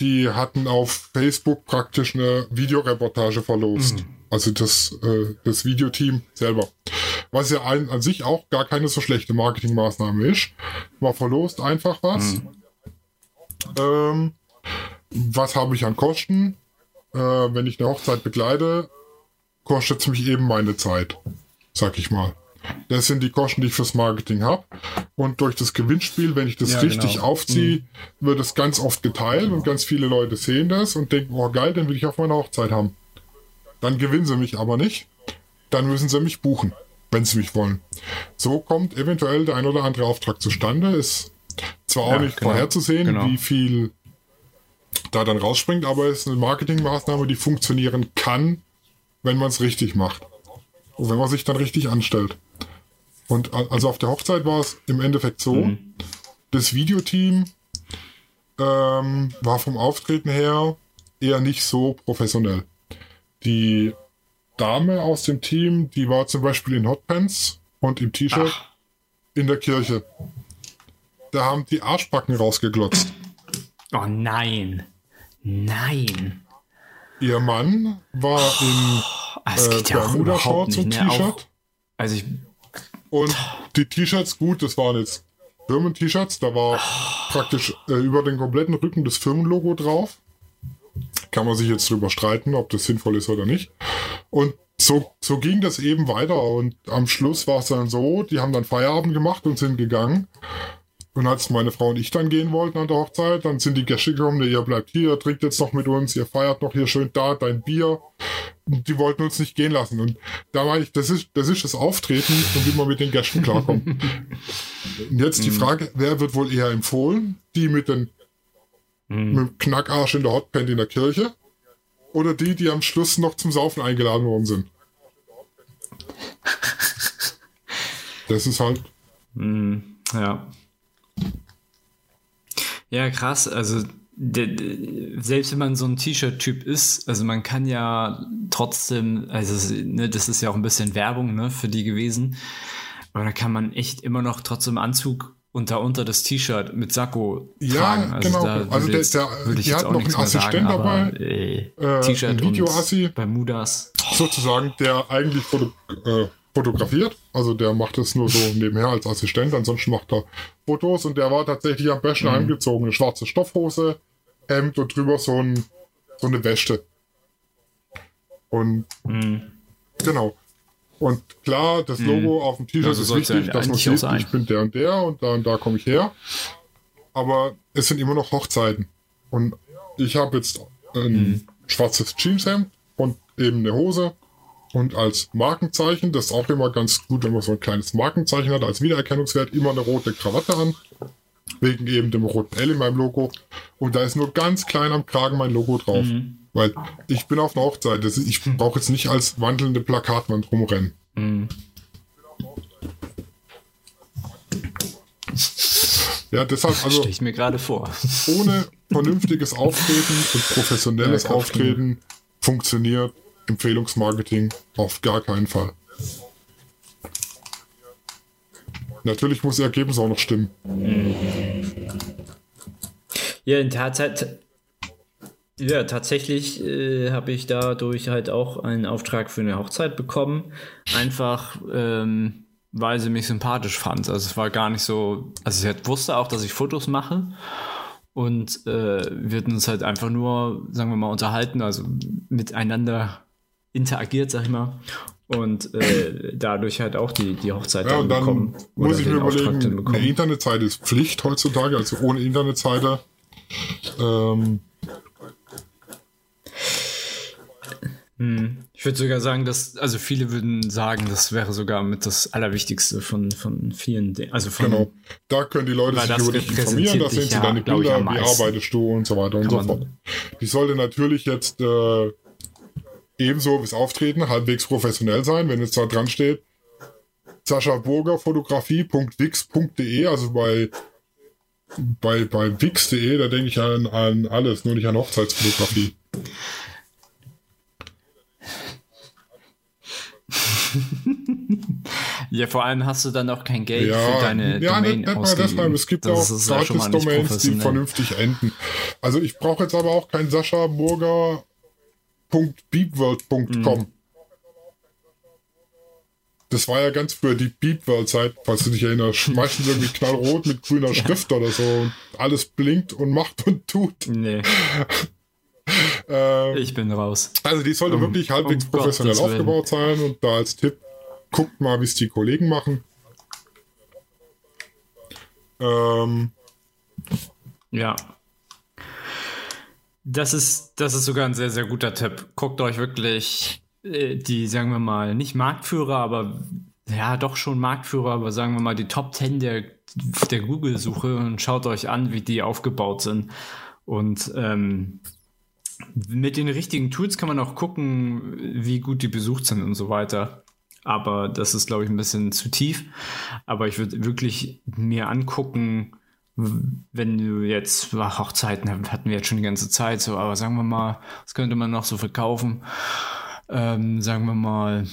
Die hatten auf Facebook praktisch eine Videoreportage verlost. Mhm. Also das, äh, das Videoteam selber. Was ja ein, an sich auch gar keine so schlechte Marketingmaßnahme ist. War verlost einfach was. Mhm. Ähm, was habe ich an Kosten? Äh, wenn ich eine Hochzeit begleite, kostet es mich eben meine Zeit, sag ich mal. Das sind die Kosten, die ich fürs Marketing habe. Und durch das Gewinnspiel, wenn ich das ja, richtig genau. aufziehe, mhm. wird es ganz oft geteilt und ganz viele Leute sehen das und denken, oh geil, den will ich auf meiner Hochzeit haben. Dann gewinnen sie mich aber nicht. Dann müssen sie mich buchen, wenn sie mich wollen. So kommt eventuell der ein oder andere Auftrag zustande. Ist zwar ja, auch nicht genau, vorherzusehen, genau. wie viel da dann rausspringt, aber es ist eine Marketingmaßnahme, die funktionieren kann, wenn man es richtig macht. Und wenn man sich dann richtig anstellt. Und also auf der Hochzeit war es im Endeffekt so, mhm. das Videoteam ähm, war vom Auftreten her eher nicht so professionell. Die Dame aus dem Team, die war zum Beispiel in Hotpants und im T-Shirt in der Kirche. Da haben die Arschbacken rausgeglotzt. Oh nein. Nein. Ihr Mann war in oh, äh, Bermuda-Shorts und? T-Shirt. Also ich. Und die T-Shirts, gut, das waren jetzt Firmen-T-Shirts. Da war oh. praktisch äh, über den kompletten Rücken das Firmenlogo drauf. Kann man sich jetzt drüber streiten, ob das sinnvoll ist oder nicht. Und so, so ging das eben weiter. Und am Schluss war es dann so, die haben dann Feierabend gemacht und sind gegangen. Und als meine Frau und ich dann gehen wollten an der Hochzeit, dann sind die Gäste gekommen, ihr bleibt hier, trinkt jetzt noch mit uns, ihr feiert noch hier schön da dein Bier. Und die wollten uns nicht gehen lassen. Und da meine ich, das ist, das ist das Auftreten und wie man mit den Gästen klarkommt. [LAUGHS] und jetzt die mhm. Frage, wer wird wohl eher empfohlen? Die mit, den, mm. mit dem Knackarsch in der Hotpant in der Kirche? Oder die, die am Schluss noch zum Saufen eingeladen worden sind? [LAUGHS] Das ist halt. Mm, ja. Ja, krass. Also selbst wenn man so ein T-Shirt-Typ ist, also man kann ja trotzdem, also ne, das ist ja auch ein bisschen Werbung ne, für die gewesen, aber da kann man echt immer noch trotzdem Anzug unter unter das T-Shirt mit Sakko ja, tragen. Also genau. also der, der, der die hat noch einen Assistent sagen, dabei, äh, T-Shirt Video-Assi, Bermudas. Sozusagen, der eigentlich Foto, äh, fotografiert. Also der macht es nur so [LAUGHS] nebenher als Assistent. Ansonsten macht er Fotos und der war tatsächlich am besten mhm. angezogen. Eine schwarze Stoffhose, Hemd und drüber so, ein, so eine Weste. Und mhm. Genau. Und klar, das hm. Logo hm. auf dem T-Shirt ist wichtig, dass man sieht, ich bin der und der und da und da komme ich her. Aber es sind immer noch Hochzeiten. Und ich habe jetzt ein hm. schwarzes Jeanshemd und eben eine Hose und als Markenzeichen, das ist auch immer ganz gut, wenn man so ein kleines Markenzeichen hat, als Wiedererkennungswert, immer eine rote Krawatte an. Wegen eben dem roten L in meinem Logo. Und da ist nur ganz klein am Kragen mein Logo drauf. Mhm. Weil ich bin auf einer Hochzeit. Ich brauche jetzt nicht als wandelnde Plakatwand rumrennen. Mhm. Ja, deshalb also. Stelle ich mir gerade vor. Ohne vernünftiges Auftreten und professionelles ja, Auftreten funktioniert Empfehlungsmarketing auf gar keinen Fall. Natürlich muss das Ergebnis auch noch stimmen. Ja, in Tatsache, ja, tatsächlich äh, habe ich dadurch halt auch einen Auftrag für eine Hochzeit bekommen. Einfach, ähm, weil sie mich sympathisch fand. Also es war gar nicht so, also sie wusste auch, dass ich Fotos mache. Und äh, wir hatten uns halt einfach nur, sagen wir mal, unterhalten, also miteinander interagiert, sag ich mal. Und äh, dadurch halt auch die, die Hochzeit ja, und dann bekommen. Muss ich mir überlegen, eine Internetseite ist Pflicht heutzutage, also ohne Internetseite. Ähm, hm. Ich würde sogar sagen, dass, also viele würden sagen, das wäre sogar mit das Allerwichtigste von, von vielen, also von, Genau. Da können die Leute sich über dich informieren, da sehen sie ja, deine Bilder, wie arbeitest du und so weiter und so fort. Die sollte natürlich jetzt äh, ebenso wie das Auftreten halbwegs professionell sein, wenn jetzt da dran steht, Sascha Burger Fotografie.wix.de, also bei bei, bei Wix.de, da denke ich an, an alles, nur nicht an Hochzeitsfotografie. [LAUGHS] ja, vor allem hast du dann auch kein Geld ja, für deine ja, Domain nicht, nicht mal deshalb. Es gibt das auch Gratis-Domains, die vernünftig enden. Also ich brauche jetzt aber auch kein Sascha Burger www.beepworld.com. Mhm. Das war ja ganz früher die Beepworld-Zeit, falls du dich erinnerst. Meistens irgendwie [LAUGHS] knallrot mit grüner Schrift oder so. Und alles blinkt und macht und tut. Nee. [LAUGHS] ähm, ich bin raus. Also die sollte um, wirklich halbwegs um professionell aufgebaut sein. Und da als Tipp, guckt mal, wie es die Kollegen machen. Ähm, ja. Das ist, das ist sogar ein sehr, sehr guter Tipp. Guckt euch wirklich äh, die, sagen wir mal, nicht Marktführer, aber ja, doch schon Marktführer, aber sagen wir mal die Top 10 der, der Google-Suche und schaut euch an, wie die aufgebaut sind. Und ähm, mit den richtigen Tools kann man auch gucken, wie gut die besucht sind und so weiter. Aber das ist, glaube ich, ein bisschen zu tief. Aber ich würde wirklich mir angucken, wenn du jetzt, Hochzeiten hatten wir jetzt schon die ganze Zeit so, aber sagen wir mal, was könnte man noch so verkaufen? Ähm, sagen wir mal,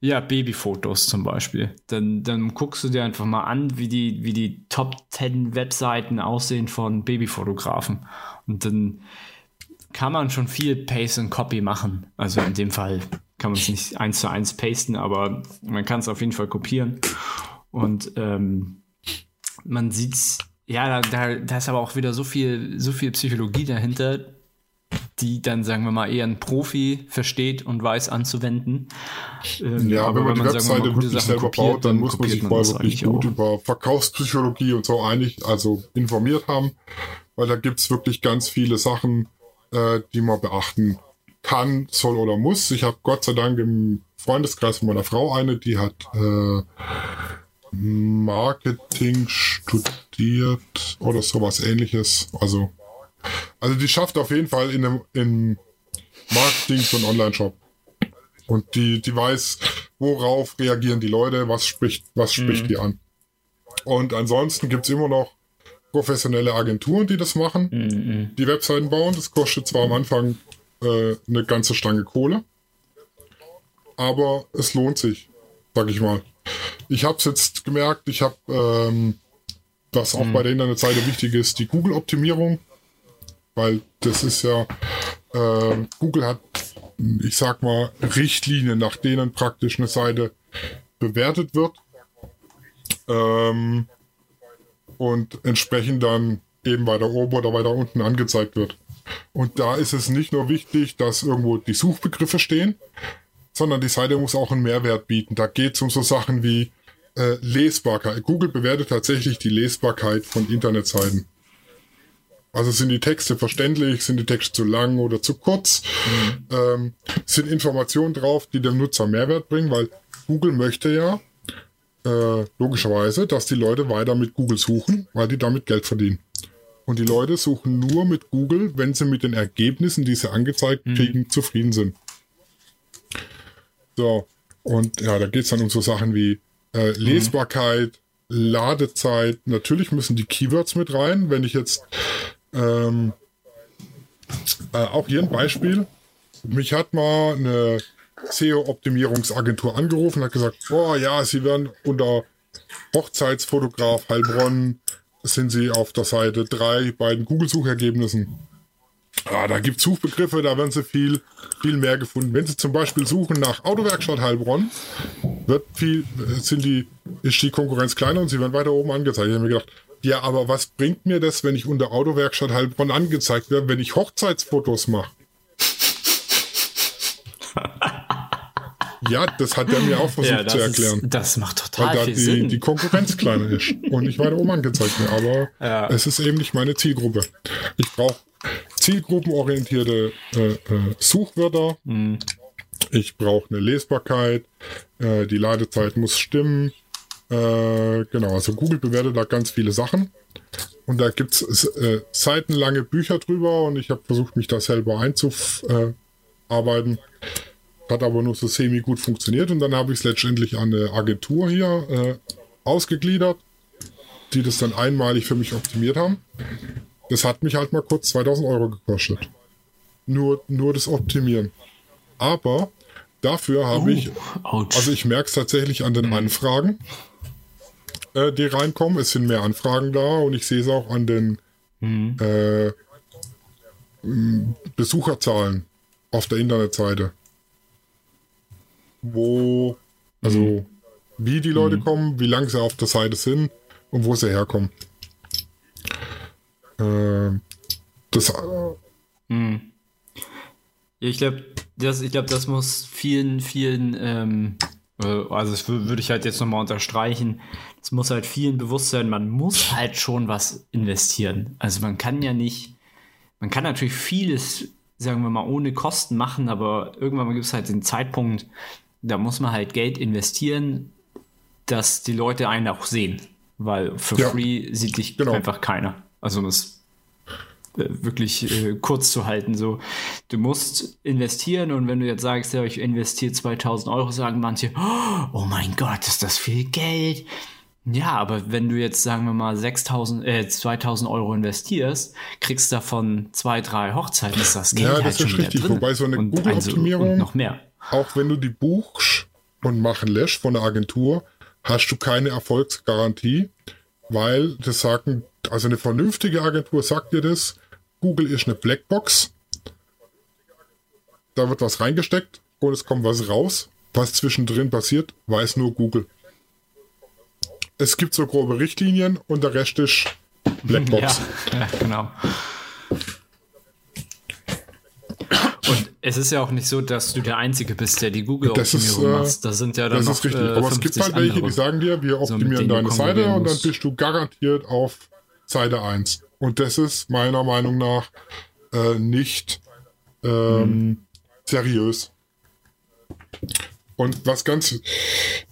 ja, Babyfotos zum Beispiel. Dann, dann guckst du dir einfach mal an, wie die, wie die Top 10 Webseiten aussehen von Babyfotografen. Und dann kann man schon viel Paste und Copy machen. Also in dem Fall kann man es nicht eins zu eins pasten, aber man kann es auf jeden Fall kopieren. Und ähm, man sieht's ja, da, da ist aber auch wieder so viel, so viel Psychologie dahinter, die dann, sagen wir mal, eher ein Profi versteht und weiß anzuwenden. Ähm, ja, aber wenn man, die Webseite wirklich Sachen selber kopiert, baut, dann, dann muss man sich vorher wirklich gut auch. über Verkaufspsychologie und so einig, also informiert haben, weil da gibt's wirklich ganz viele Sachen, äh, die man beachten kann, soll oder muss. Ich habe Gott sei Dank im Freundeskreis von meiner Frau eine, die hat äh, Marketing studiert oder sowas ähnliches. Also, also die schafft auf jeden Fall in einem in Marketing so einen Online-Shop. Und die, die weiß, worauf reagieren die Leute, was spricht, was spricht mhm. die an. Und ansonsten gibt es immer noch professionelle Agenturen, die das machen, mhm. die Webseiten bauen. Das kostet zwar am Anfang äh, eine ganze Stange Kohle, aber es lohnt sich, sag ich mal. Ich habe es jetzt gemerkt, ich habe, ähm, was auch mhm. bei der Internetseite wichtig ist, die Google-Optimierung, weil das ist ja, äh, Google hat, ich sag mal, Richtlinien, nach denen praktisch eine Seite bewertet wird ähm, und entsprechend dann eben weiter oben oder weiter unten angezeigt wird. Und da ist es nicht nur wichtig, dass irgendwo die Suchbegriffe stehen, sondern die Seite muss auch einen Mehrwert bieten. Da geht es um so Sachen wie äh, Lesbarkeit. Google bewertet tatsächlich die Lesbarkeit von Internetseiten. Also sind die Texte verständlich, sind die Texte zu lang oder zu kurz, mhm. ähm, sind Informationen drauf, die dem Nutzer Mehrwert bringen, weil Google möchte ja äh, logischerweise, dass die Leute weiter mit Google suchen, weil die damit Geld verdienen. Und die Leute suchen nur mit Google, wenn sie mit den Ergebnissen, die sie angezeigt mhm. kriegen, zufrieden sind. So, und ja, da geht es dann um so Sachen wie äh, Lesbarkeit, mhm. Ladezeit. Natürlich müssen die Keywords mit rein. Wenn ich jetzt ähm, äh, auch hier ein Beispiel. Mich hat mal eine SEO-Optimierungsagentur angerufen und hat gesagt, oh ja, Sie werden unter Hochzeitsfotograf Heilbronn sind Sie auf der Seite 3 bei den Google-Suchergebnissen. Ah, da gibt es Suchbegriffe, da werden Sie viel, viel mehr gefunden. Wenn Sie zum Beispiel suchen nach Autowerkstatt Heilbronn, wird viel, sind die, ist die Konkurrenz kleiner und Sie werden weiter oben angezeigt. Ich habe mir gedacht, ja, aber was bringt mir das, wenn ich unter Autowerkstatt Heilbronn angezeigt werde, wenn ich Hochzeitsfotos mache? [LAUGHS] Ja, das hat er mir auch versucht ja, zu erklären. Ist, das macht total weil da viel die, Sinn. die Konkurrenz kleiner ist und nicht weiter oben angezeigt wird. Aber ja. es ist eben nicht meine Zielgruppe. Ich brauche zielgruppenorientierte äh, äh, Suchwörter. Mhm. Ich brauche eine Lesbarkeit. Äh, die Ladezeit muss stimmen. Äh, genau, also Google bewertet da ganz viele Sachen. Und da gibt es äh, seitenlange Bücher drüber und ich habe versucht, mich da selber einzuarbeiten. Hat aber nur so semi gut funktioniert und dann habe ich es letztendlich an eine Agentur hier äh, ausgegliedert, die das dann einmalig für mich optimiert haben. Das hat mich halt mal kurz 2000 Euro gekostet. Nur, nur das Optimieren. Aber dafür habe oh, ich, ouch. also ich merke es tatsächlich an den mhm. Anfragen, äh, die reinkommen. Es sind mehr Anfragen da und ich sehe es auch an den mhm. äh, Besucherzahlen auf der Internetseite wo, also mhm. wie die Leute mhm. kommen, wie lange sie auf der Seite sind und wo sie herkommen. Äh, das. Äh, mhm. Ich glaube, das, ich glaube, das muss vielen, vielen, ähm, äh, also das würde ich halt jetzt nochmal unterstreichen. Es muss halt vielen bewusst sein, man muss halt schon was investieren. Also man kann ja nicht, man kann natürlich vieles, sagen wir mal, ohne Kosten machen, aber irgendwann gibt es halt den Zeitpunkt, da muss man halt Geld investieren, dass die Leute einen auch sehen. Weil für ja, free sieht dich genau. einfach keiner. Also um es äh, wirklich äh, kurz zu halten. So, du musst investieren und wenn du jetzt sagst, ja, ich investiere 2000 Euro, sagen manche, oh mein Gott, ist das viel Geld. Ja, aber wenn du jetzt, sagen wir mal, 6000, äh, 2000 Euro investierst, kriegst davon zwei, drei Hochzeiten, ist das Geld ja, halt das ist schon richtig. Wobei so eine Google-Optimierung also, noch mehr auch wenn du die buchst und machen lässt von der Agentur, hast du keine Erfolgsgarantie, weil das sagen, also eine vernünftige Agentur sagt dir das, Google ist eine Blackbox. Da wird was reingesteckt und es kommt was raus. Was zwischendrin passiert, weiß nur Google. Es gibt so grobe Richtlinien und der Rest ist Blackbox. Ja, [LAUGHS] ja genau. Es ist ja auch nicht so, dass du der Einzige bist, der die Google-Optimierung äh, machst. Das sind ja dann Das ist richtig. Äh, Aber es gibt halt welche, die sagen dir, wir optimieren so, deine Seite und dann bist du garantiert auf Seite 1. Und das ist meiner Meinung nach äh, nicht ähm, hm. seriös. Und was ganz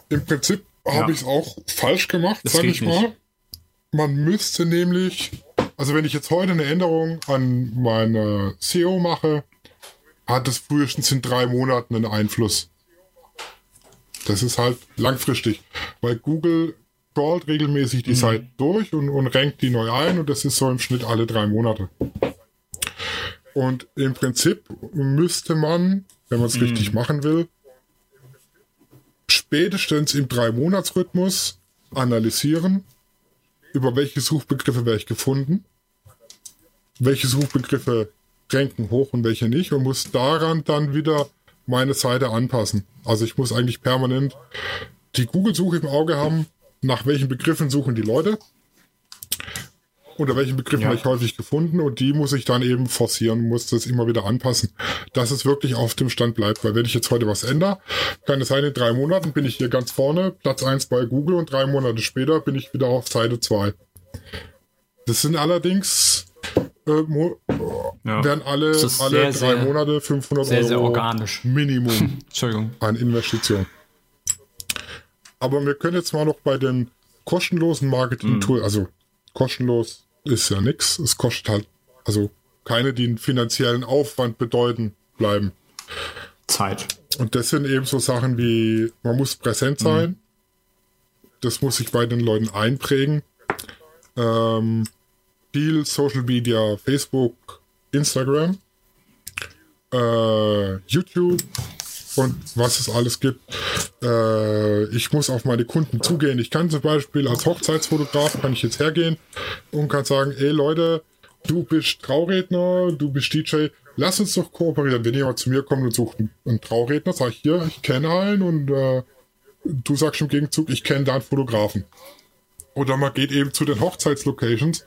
im Prinzip ja. habe ich es auch falsch gemacht, sage ich mal. Nicht. Man müsste nämlich, also wenn ich jetzt heute eine Änderung an meine SEO mache, hat es frühestens in drei Monaten einen Einfluss. Das ist halt langfristig, weil Google crawlt regelmäßig die mhm. Seite durch und, und rankt die neu ein und das ist so im Schnitt alle drei Monate. Und im Prinzip müsste man, wenn man es mhm. richtig machen will, spätestens im Drei-Monats-Rhythmus analysieren, über welche Suchbegriffe werde ich gefunden, welche Suchbegriffe ranken hoch und welche nicht und muss daran dann wieder meine Seite anpassen. Also ich muss eigentlich permanent die Google-Suche im Auge haben, nach welchen Begriffen suchen die Leute. unter welchen Begriffen ja. ich häufig gefunden und die muss ich dann eben forcieren, muss das immer wieder anpassen, dass es wirklich auf dem Stand bleibt. Weil wenn ich jetzt heute was ändere, kann es sein, in drei Monaten bin ich hier ganz vorne, Platz eins bei Google und drei Monate später bin ich wieder auf Seite zwei. Das sind allerdings äh, ja. werden alle, alle sehr, drei sehr, Monate 500 sehr, Euro sehr organisch. [LAUGHS] Minimum Entschuldigung. an Investition. Aber wir können jetzt mal noch bei den kostenlosen Marketing-Tool, mm. also kostenlos ist ja nichts. Es kostet halt, also keine, die einen finanziellen Aufwand bedeuten, bleiben. Zeit. Und das sind eben so Sachen wie, man muss präsent mhm. sein. Mhm. Das muss sich bei den Leuten einprägen. Ähm, viel Social Media, Facebook, Instagram, äh, YouTube und was es alles gibt. Äh, ich muss auf meine Kunden zugehen. Ich kann zum Beispiel als Hochzeitsfotograf kann ich jetzt hergehen und kann sagen, ey Leute, du bist Trauredner, du bist DJ, lass uns doch kooperieren. Wenn jemand zu mir kommt und sucht einen Trauredner, sag ich hier, ich kenne einen und äh, du sagst im Gegenzug, ich kenne da einen Fotografen. Oder man geht eben zu den Hochzeitslocations,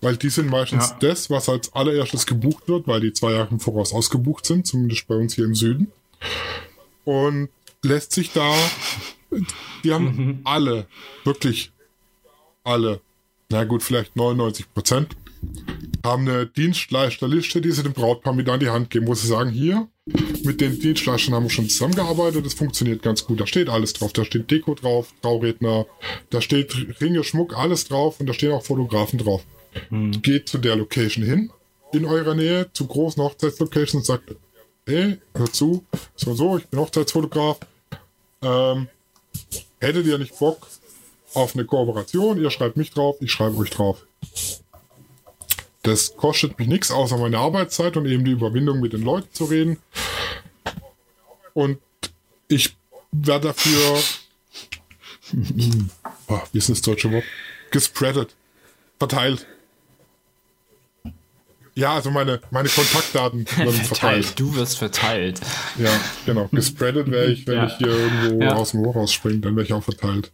weil die sind meistens ja. das, was als allererstes gebucht wird, weil die zwei Jahre im Voraus ausgebucht sind, zumindest bei uns hier im Süden. Und lässt sich da, die haben mhm. alle, wirklich alle, na gut, vielleicht 99 Prozent, haben eine Dienstleisterliste, die sie dem Brautpaar mit an die Hand geben, wo sie sagen, hier, mit den Dienstleistern haben wir schon zusammengearbeitet, das funktioniert ganz gut. Da steht alles drauf. Da steht Deko drauf, Trauredner, da steht Ringe, Schmuck, alles drauf und da stehen auch Fotografen drauf. Mhm. Geht zu der Location hin, in eurer Nähe, zu großen Hochzeitslocations und sagt, hey, hör zu, so und so, ich bin Hochzeitsfotograf. Ähm, hättet ihr nicht Bock auf eine Kooperation? Ihr schreibt mich drauf, ich schreibe euch drauf. Das kostet mich nichts, außer meine Arbeitszeit und eben die Überwindung, mit den Leuten zu reden. Und ich werde dafür, oh, [LAUGHS] wie ist das deutsche Wort? Gespreadet. Verteilt. Ja, also meine, meine Kontaktdaten werden verteilt. Du wirst verteilt. Ja, genau. Gespreadet wäre ich, wenn ja. ich hier irgendwo ja. aus dem Hochhaus springe, dann wäre ich auch verteilt.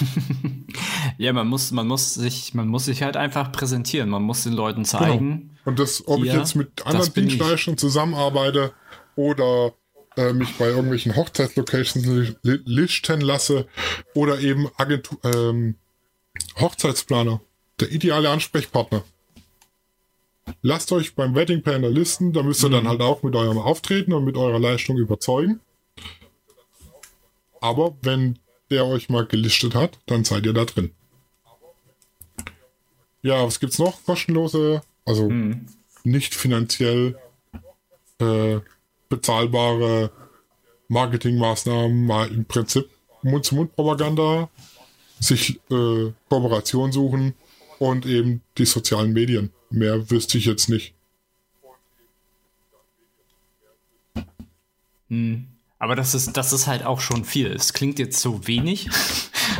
[LAUGHS] Ja, man muss, man muss sich, man muss sich halt einfach präsentieren. Man muss den Leuten zeigen. Genau. Und das, ob hier, ich jetzt mit anderen Dienstleistern zusammenarbeite oder äh, mich bei irgendwelchen Hochzeitslocations li listen lasse oder eben Agentur, ähm, Hochzeitsplaner, der ideale Ansprechpartner. Lasst euch beim Wedding Planner listen, da müsst ihr mhm. dann halt auch mit eurem Auftreten und mit eurer Leistung überzeugen. Aber wenn der euch mal gelistet hat, dann seid ihr da drin. Ja, was gibt's noch? Kostenlose, also mhm. nicht finanziell äh, bezahlbare Marketingmaßnahmen, mal im Prinzip Mund-zu-Mund-Propaganda, sich äh, Kooperation suchen und eben die sozialen Medien. Mehr wüsste ich jetzt nicht. Hm. Aber das ist, das ist halt auch schon viel. Es klingt jetzt so wenig.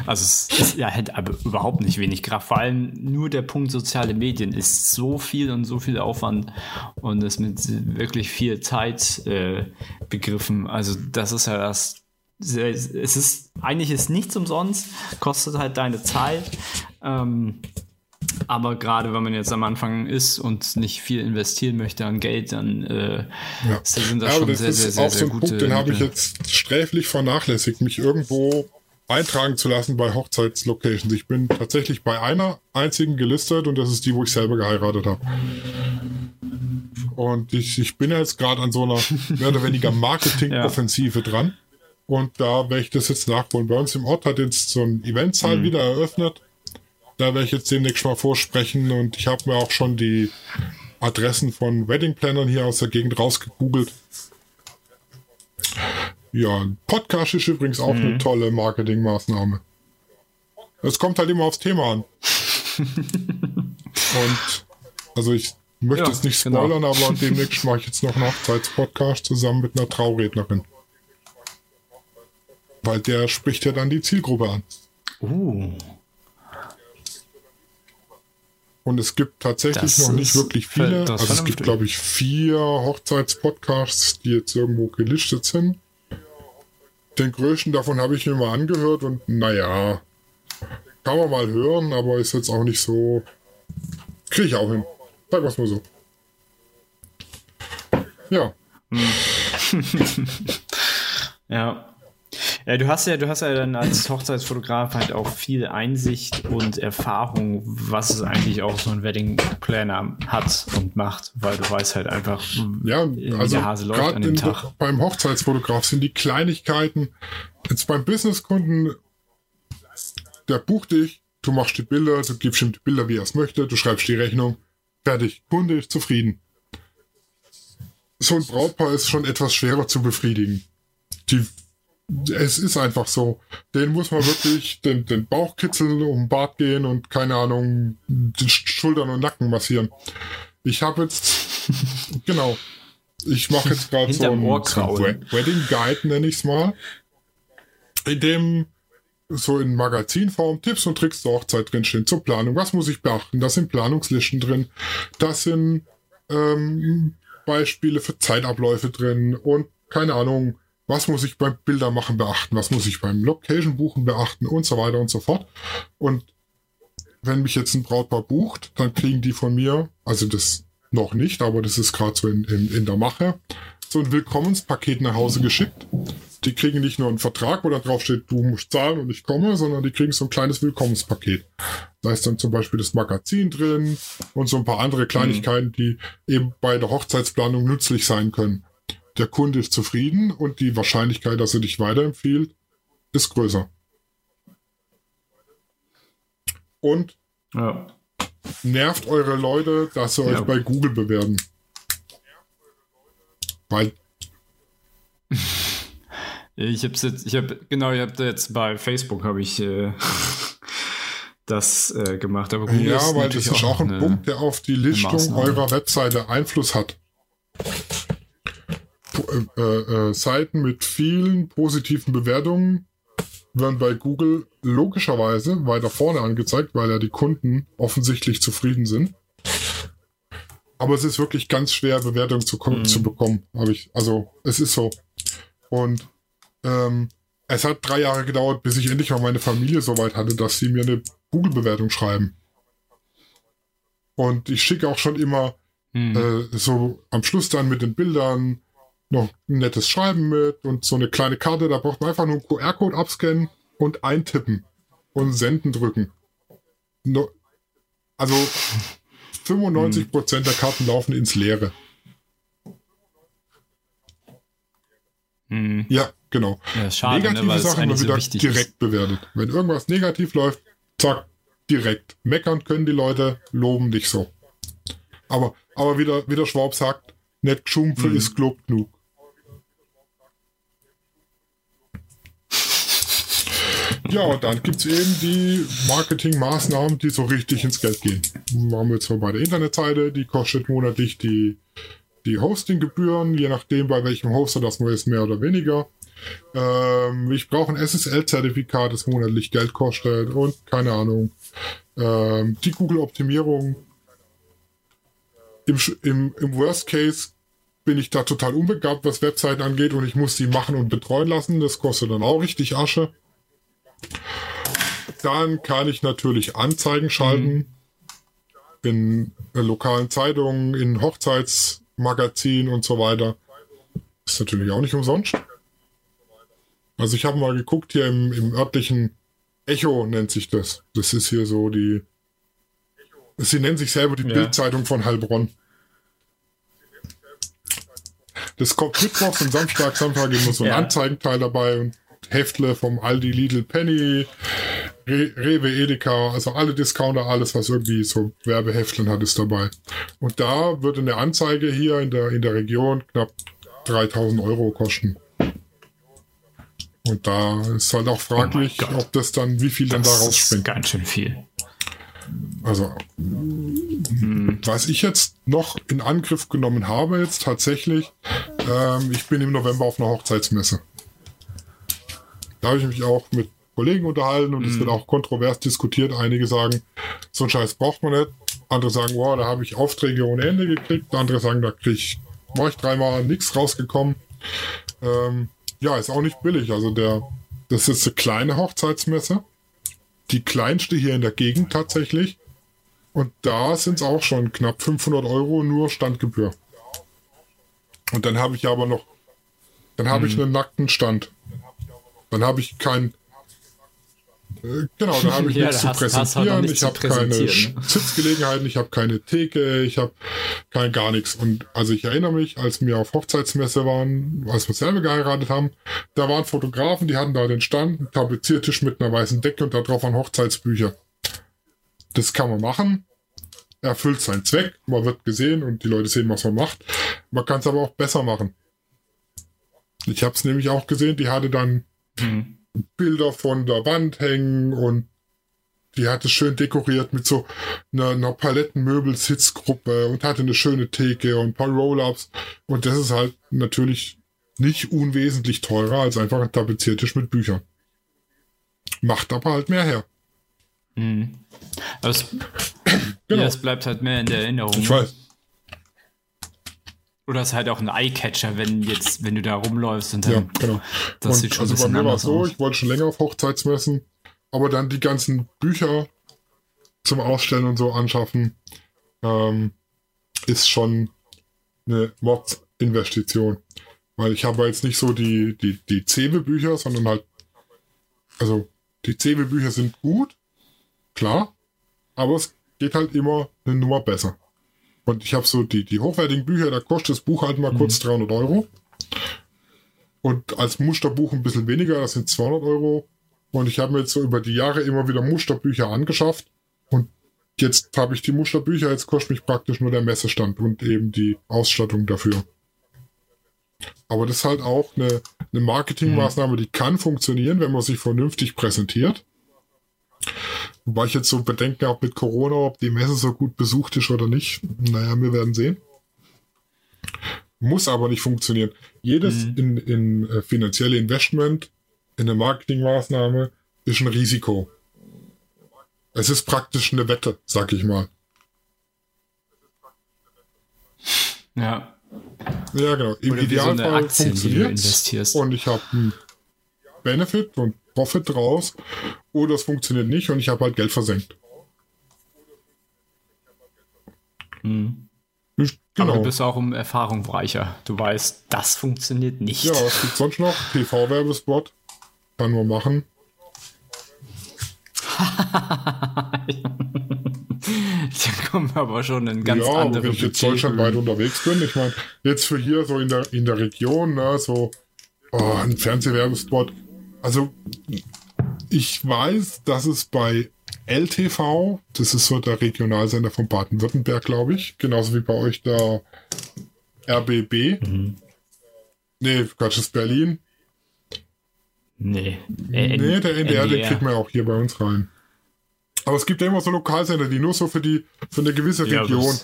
Also es ist ja halt aber überhaupt nicht wenig Kraft. Vor allem nur der Punkt soziale Medien ist so viel und so viel Aufwand und ist mit wirklich viel Zeit äh, begriffen. Also das ist ja das. Es ist eigentlich ist nichts umsonst, kostet halt deine Zeit. Ähm, aber gerade wenn man jetzt am Anfang ist und nicht viel investieren möchte an Geld, dann äh, ja. sind das ja, schon das sehr, sehr, sehr, auch sehr so ein gute. Punkt, den habe ich jetzt sträflich vernachlässigt, mich irgendwo eintragen zu lassen bei Hochzeitslocations. Ich bin tatsächlich bei einer einzigen gelistet und das ist die, wo ich selber geheiratet habe. Und ich, ich bin jetzt gerade an so einer [LAUGHS] mehr oder weniger Marketing-Offensive ja. dran. Und da werde ich das jetzt nachholen. Bei uns im Ort hat jetzt so ein Eventsaal mhm. wieder eröffnet. Da werde ich jetzt demnächst mal vorsprechen und ich habe mir auch schon die Adressen von Wedding-Plannern hier aus der Gegend rausgegoogelt. Ja, Podcast ist übrigens auch mhm. eine tolle Marketingmaßnahme. Es kommt halt immer aufs Thema an. [LAUGHS] Und also ich möchte ja, jetzt nicht genau. spoilern, genau. aber demnächst mache ich jetzt noch einen Hochzeitspodcast zusammen mit einer Traurednerin. Weil der spricht ja dann die Zielgruppe an. Uh. Und es gibt tatsächlich das noch nicht wirklich viele. Also es gibt, glaube ich, vier Hochzeitspodcasts, die jetzt irgendwo gelistet sind. Den größten davon habe ich mir mal angehört und naja, kann man mal hören, aber ist jetzt auch nicht so. Kriege ich auch hin. Sagen wir es mal so. Ja. [LAUGHS] ja. Ja, du hast ja, du hast ja dann als Hochzeitsfotograf halt auch viel Einsicht und Erfahrung, was es eigentlich auch so ein Wedding Planner hat und macht, weil du weißt halt einfach, ja, also der Hase läuft an dem Tag. Beim Hochzeitsfotograf sind die Kleinigkeiten, jetzt beim Businesskunden, der bucht dich, du machst die Bilder, du gibst ihm die Bilder, wie er es möchte, du schreibst die Rechnung, fertig, Kunde ist zufrieden. So ein Brautpaar ist schon etwas schwerer zu befriedigen. Die es ist einfach so. Den muss man wirklich den, den Bauch kitzeln, um den Bart gehen und keine Ahnung, die Schultern und Nacken massieren. Ich habe jetzt, [LAUGHS] genau, ich mache jetzt gerade so ein, so Wedding Guide, nenne ich es mal, in dem so in Magazinform Tipps und Tricks zur Hochzeit drinstehen, zur Planung. Was muss ich beachten? Da sind Planungslisten drin, das sind ähm, Beispiele für Zeitabläufe drin und keine Ahnung, was muss ich beim Bildermachen beachten, was muss ich beim Location buchen beachten und so weiter und so fort. Und wenn mich jetzt ein Brautpaar bucht, dann kriegen die von mir, also das noch nicht, aber das ist gerade so in, in, in der Mache, so ein Willkommenspaket nach Hause geschickt. Die kriegen nicht nur einen Vertrag, wo da drauf steht, du musst zahlen und ich komme, sondern die kriegen so ein kleines Willkommenspaket. Da ist dann zum Beispiel das Magazin drin und so ein paar andere Kleinigkeiten, die eben bei der Hochzeitsplanung nützlich sein können der Kunde ist zufrieden und die Wahrscheinlichkeit, dass er dich weiterempfiehlt, ist größer. Und ja. nervt eure Leute, dass sie ja. euch bei Google bewerben. Weil. [LAUGHS] Ich hab's jetzt, ich habe genau, ich habe jetzt bei Facebook habe ich äh, [LAUGHS] das äh, gemacht. Aber Google ja, weil das ist auch ein Punkt, der auf die Listung eurer Webseite Einfluss hat äh, äh, Seiten mit vielen positiven Bewertungen werden bei Google logischerweise weiter vorne angezeigt, weil ja die Kunden offensichtlich zufrieden sind. Aber es ist wirklich ganz schwer, Bewertungen zu, mhm. zu bekommen. Habe ich, also es ist so. Und ähm, es hat drei Jahre gedauert, bis ich endlich mal meine Familie so weit hatte, dass sie mir eine Google-Bewertung schreiben. Und ich schicke auch schon immer mhm. äh, so am Schluss dann mit den Bildern noch ein nettes Schreiben mit und so eine kleine Karte. Da braucht man einfach nur einen QR-Code abscannen und eintippen und senden drücken. No, also 95% hm. der Karten laufen ins Leere. Hm. Ja, genau. Ja, schade, ne, Negative ne, Sachen immer wieder so direkt ist. bewertet. Wenn irgendwas negativ läuft, zack, direkt. Meckern können die Leute, loben nicht so. Aber, aber wie der, wie der Schwab sagt, nicht geschumpfe hm. ist Glob genug. Ja, und dann gibt es eben die Marketingmaßnahmen, die so richtig ins Geld gehen. Wir haben jetzt mal bei der Internetseite, die kostet monatlich die, die Hostinggebühren, je nachdem bei welchem Hoster das nur ist, mehr oder weniger. Ähm, ich brauche ein SSL-Zertifikat, das monatlich Geld kostet und keine Ahnung. Ähm, die Google-Optimierung. Im, im, Im Worst Case bin ich da total unbegabt, was Webseiten angeht und ich muss die machen und betreuen lassen. Das kostet dann auch richtig Asche. Dann kann ich natürlich Anzeigen schalten mhm. in lokalen Zeitungen, in Hochzeitsmagazinen und so weiter. Ist natürlich auch nicht umsonst. Also ich habe mal geguckt hier im, im örtlichen Echo nennt sich das. Das ist hier so die. Sie nennen sich selber die ja. Bildzeitung von Heilbronn. Das kommt Mittwoch und Samstag, Samstag immer so ein ja. Anzeigenteil dabei und Heftle vom Aldi, Lidl, Penny, Re Rewe, Edeka, also alle Discounter, alles, was irgendwie so Werbehefteln hat, ist dabei. Und da würde eine Anzeige hier in der, in der Region knapp 3000 Euro kosten. Und da ist halt auch fraglich, oh ob das dann, wie viel das dann daraus springt. Ganz schön viel. Also, hm. was ich jetzt noch in Angriff genommen habe, jetzt tatsächlich, ähm, ich bin im November auf einer Hochzeitsmesse. Da habe ich mich auch mit Kollegen unterhalten und es mm. wird auch kontrovers diskutiert. Einige sagen, so ein Scheiß braucht man nicht. Andere sagen, wow, da habe ich Aufträge ohne Ende gekriegt. Andere sagen, da krieg ich, war ich dreimal nichts rausgekommen. Ähm, ja, ist auch nicht billig. Also der, das ist eine kleine Hochzeitsmesse. die kleinste hier in der Gegend tatsächlich. Und da sind es auch schon knapp 500 Euro nur Standgebühr. Und dann habe ich aber noch, dann habe mhm. ich einen nackten Stand. Dann habe ich kein, äh, genau, dann habe ich ja, nichts zu präsentieren. Halt ich habe keine Sitzgelegenheiten, ich habe keine Theke, ich habe kein gar nichts. Und also ich erinnere mich, als wir auf Hochzeitsmesse waren, als wir selber geheiratet haben, da waren Fotografen, die hatten da den Stand, einen Tapeziertisch mit einer weißen Decke und da drauf waren Hochzeitsbücher. Das kann man machen. Erfüllt seinen Zweck, man wird gesehen und die Leute sehen, was man macht. Man kann es aber auch besser machen. Ich habe es nämlich auch gesehen, die hatte dann mhm. Bilder von der Wand hängen und die hat es schön dekoriert mit so einer, einer Palettenmöbel-Sitzgruppe und hatte eine schöne Theke und ein paar Roll-Ups. Und das ist halt natürlich nicht unwesentlich teurer als einfach ein Tapeziertisch mit Büchern. Macht aber halt mehr her. Mhm. Aber es, genau. ja, es bleibt halt mehr in der Erinnerung. Ich weiß. Oder ist halt auch ein Eyecatcher, wenn jetzt, wenn du da rumläufst und dann. Ja, genau. Das und sieht schon also bei mir war es so, aus. ich wollte schon länger auf Hochzeitsmessen, aber dann die ganzen Bücher zum Ausstellen und so anschaffen, ähm, ist schon eine Mordinvestition. Weil ich habe jetzt nicht so die, die, die Cewe-Bücher, sondern halt, also die Cewe-Bücher sind gut, klar, aber es geht halt immer eine Nummer besser. Und ich habe so die, die hochwertigen Bücher, da kostet das Buch halt mal mhm. kurz 300 Euro. Und als Musterbuch ein bisschen weniger, das sind 200 Euro. Und ich habe mir jetzt so über die Jahre immer wieder Musterbücher angeschafft. Und jetzt habe ich die Musterbücher, jetzt kostet mich praktisch nur der Messestand und eben die Ausstattung dafür. Aber das ist halt auch eine, eine Marketingmaßnahme, die kann funktionieren, wenn man sich vernünftig präsentiert. Wobei ich jetzt so Bedenken habe mit Corona, ob die Messe so gut besucht ist oder nicht. Naja, wir werden sehen. Muss aber nicht funktionieren. Jedes mhm. in, in äh, finanzielle Investment, in eine Marketingmaßnahme, ist ein Risiko. Es ist praktisch eine Wette, sag ich mal. Ja. Ja, genau. Im Oder Idealfall so funktioniert und ich habe einen Benefit und Profit draus oder es funktioniert nicht und ich habe halt Geld versenkt. Mhm. Genau. Aber du bist auch um Erfahrung reicher. Du weißt, das funktioniert nicht. Ja, was gibt sonst noch? TV-Werbespot. Kann man machen. [LAUGHS] da kommen wir aber schon in ganz ja, andere wenn ich jetzt deutschlandweit unterwegs bin, ich meine, jetzt für hier so in der, in der Region, ne, so oh, ein Fernsehwerbespot, also ich weiß, dass es bei LTV, das ist so der Regionalsender von Baden-Württemberg, glaube ich, genauso wie bei euch der RBB. Mhm. Nee, Quatsch, ist Berlin. Nee. Äh, nee, der NDR, NDR, den kriegt man auch hier bei uns rein. Aber es gibt ja immer so Lokalsender, die nur so für die für eine gewisse Region.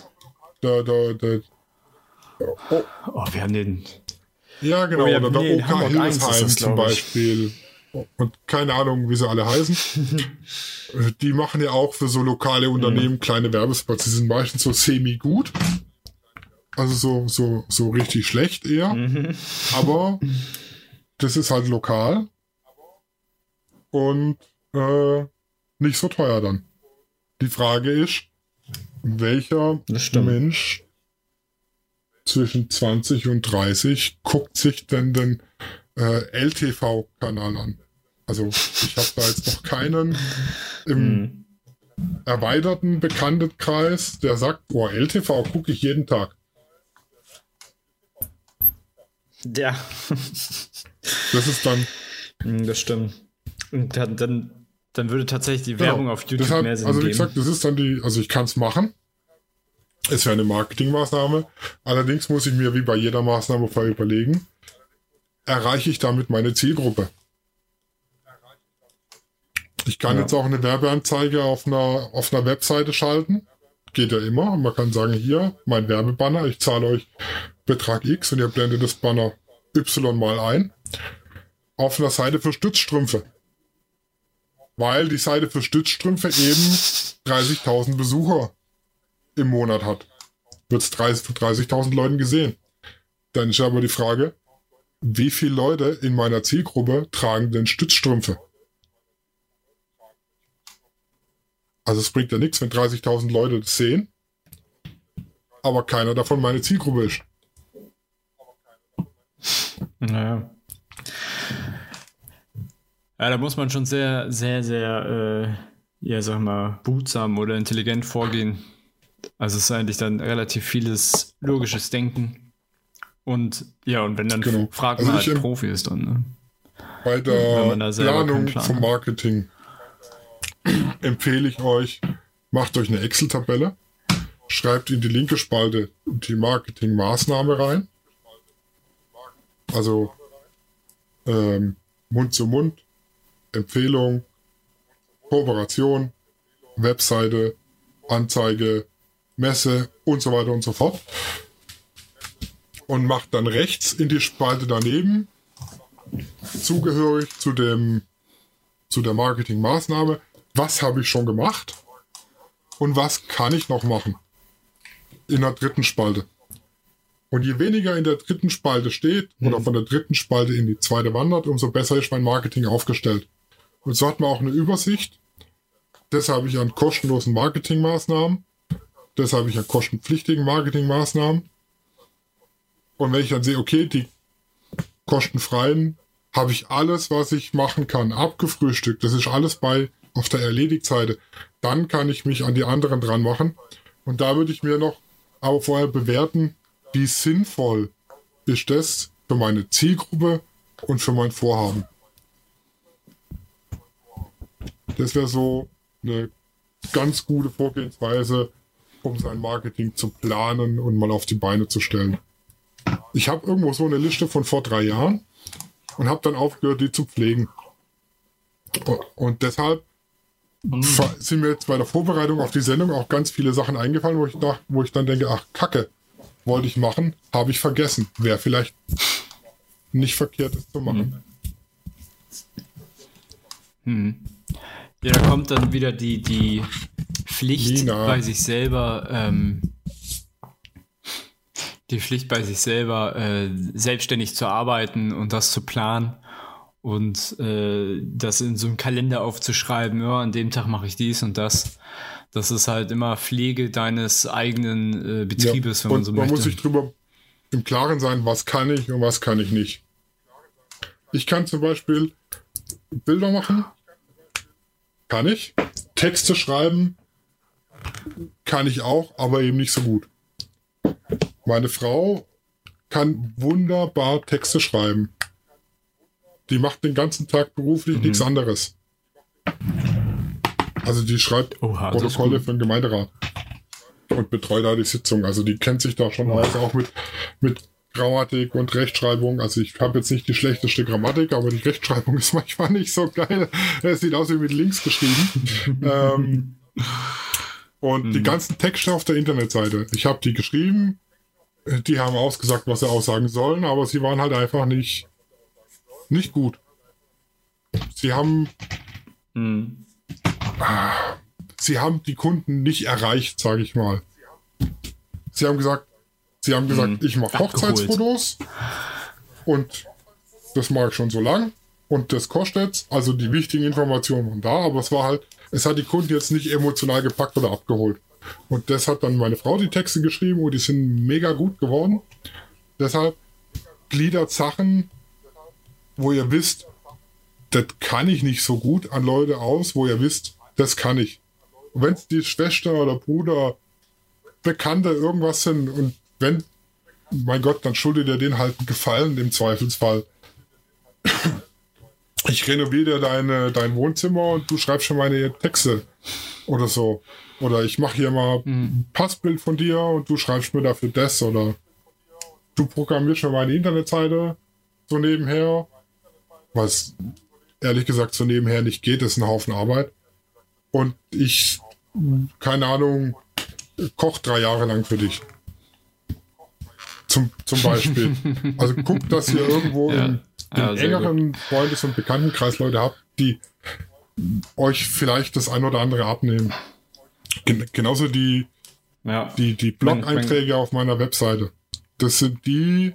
Ja, da, da, da, oh. oh, wir haben den. Ja, genau. Oh, ja, oder der OK Hildesheim zum Beispiel und keine Ahnung, wie sie alle heißen. [LAUGHS] die machen ja auch für so lokale Unternehmen mhm. kleine Werbespots. Die sind meistens so semi-gut. Also so, so, so richtig schlecht eher. Mhm. Aber das ist halt lokal. Und äh, nicht so teuer dann. Die Frage ist, welcher Mensch zwischen 20 und 30 guckt sich denn den äh, LTV-Kanal an? Also ich habe da jetzt noch keinen im hm. erweiterten Bekanntenkreis, der sagt, boah, LTV gucke ich jeden Tag. Ja. das ist dann. Hm, das stimmt. Und dann, dann, dann würde tatsächlich die Werbung auf YouTube Deshalb, mehr Sinn Also wie geben. gesagt, das ist dann die, also ich kann es machen. Es wäre eine Marketingmaßnahme. Allerdings muss ich mir wie bei jeder Maßnahme vorher überlegen, erreiche ich damit meine Zielgruppe? Ich kann ja. jetzt auch eine Werbeanzeige auf einer, auf einer Webseite schalten. Geht ja immer. Man kann sagen, hier, mein Werbebanner, ich zahle euch Betrag X und ihr blendet das Banner Y mal ein. Auf einer Seite für Stützstrümpfe. Weil die Seite für Stützstrümpfe eben 30.000 Besucher im Monat hat. Wird es 30, 30.000 Leuten gesehen. Dann ist aber die Frage, wie viele Leute in meiner Zielgruppe tragen denn Stützstrümpfe? Also es bringt ja nichts, wenn 30.000 Leute das sehen, aber keiner davon meine Zielgruppe ist. Naja. Ja, da muss man schon sehr, sehr, sehr, äh, ja, sag mal, behutsam oder intelligent vorgehen. Also es ist eigentlich dann relativ vieles logisches Denken. Und ja, und wenn dann genau. fragt also man halt Profis dann, ne? Bei der Planung vom Marketing empfehle ich euch, macht euch eine Excel-Tabelle, schreibt in die linke Spalte die Marketingmaßnahme rein. Also ähm, Mund zu Mund, Empfehlung, Kooperation, Webseite, Anzeige, Messe und so weiter und so fort. Und macht dann rechts in die Spalte daneben, zugehörig zu dem, zu der Marketingmaßnahme, was habe ich schon gemacht und was kann ich noch machen. In der dritten Spalte. Und je weniger in der dritten Spalte steht mhm. oder von der dritten Spalte in die zweite wandert, umso besser ist mein Marketing aufgestellt. Und so hat man auch eine Übersicht. Das habe ich an kostenlosen Marketingmaßnahmen. Das habe ich an kostenpflichtigen Marketingmaßnahmen. Und wenn ich dann sehe, okay, die kostenfreien habe ich alles, was ich machen kann, abgefrühstückt. Das ist alles bei auf der Erledigt-Seite. Dann kann ich mich an die anderen dran machen. Und da würde ich mir noch aber vorher bewerten, wie sinnvoll ist das für meine Zielgruppe und für mein Vorhaben. Das wäre so eine ganz gute Vorgehensweise, um sein Marketing zu planen und mal auf die Beine zu stellen. Ich habe irgendwo so eine Liste von vor drei Jahren und habe dann aufgehört, die zu pflegen. Und deshalb. Sind mir jetzt bei der Vorbereitung auf die Sendung auch ganz viele Sachen eingefallen, wo ich, dachte, wo ich dann denke, ach Kacke, wollte ich machen, habe ich vergessen. Wäre vielleicht nicht verkehrt, es zu machen. Hm. Ja, da kommt dann wieder die, die Pflicht Nina. bei sich selber, ähm, die Pflicht bei sich selber, äh, selbstständig zu arbeiten und das zu planen und äh, das in so einem Kalender aufzuschreiben, ja, an dem Tag mache ich dies und das. Das ist halt immer Pflege deines eigenen äh, Betriebes, ja, wenn man so man möchte. Man muss sich drüber im Klaren sein, was kann ich und was kann ich nicht. Ich kann zum Beispiel Bilder machen, kann ich. Texte schreiben kann ich auch, aber eben nicht so gut. Meine Frau kann wunderbar Texte schreiben. Die macht den ganzen Tag beruflich mhm. nichts anderes. Also die schreibt Oha, Protokolle für den Gemeinderat und betreut da die Sitzung. Also die kennt sich da schon aus, auch mit, mit Grammatik und Rechtschreibung. Also ich habe jetzt nicht die schlechteste Grammatik, aber die Rechtschreibung [LAUGHS] ist manchmal nicht so geil. Es sieht aus wie mit links geschrieben. [LAUGHS] ähm, und mhm. die ganzen Texte auf der Internetseite. Ich habe die geschrieben. Die haben ausgesagt, was sie aussagen sollen, aber sie waren halt einfach nicht, nicht gut. Sie haben mhm. Sie haben die Kunden nicht erreicht, sage ich mal. Sie haben gesagt, sie haben gesagt, mhm. ich mache Hochzeitsfotos und das mache ich schon so lang und das kostet, also die wichtigen Informationen waren da, aber es war halt, es hat die Kunden jetzt nicht emotional gepackt oder abgeholt. Und das hat dann meine Frau die Texte geschrieben und die sind mega gut geworden. Deshalb gliedert Sachen, wo ihr wisst, das kann ich nicht so gut an Leute aus, wo ihr wisst, das kann ich. Wenn es die Schwester oder Bruder, Bekannte irgendwas sind und wenn, mein Gott, dann schuldet ihr den halt einen Gefallen im Zweifelsfall. [CLEARS THROAT] Ich renoviere dir deine, dein Wohnzimmer und du schreibst schon meine Texte oder so. Oder ich mache hier mal mhm. ein Passbild von dir und du schreibst mir dafür das oder du programmierst schon meine Internetseite so nebenher. Was ehrlich gesagt so nebenher nicht geht, ist ein Haufen Arbeit. Und ich, keine Ahnung, koch drei Jahre lang für dich. Zum, zum Beispiel. [LAUGHS] also guckt, dass ihr irgendwo ja. im, im ja, engeren gut. Freundes- und Bekanntenkreis Leute habt, die euch vielleicht das ein oder andere abnehmen. Gen genauso die, ja. die, die Blog-Einträge auf meiner Webseite. Das sind die,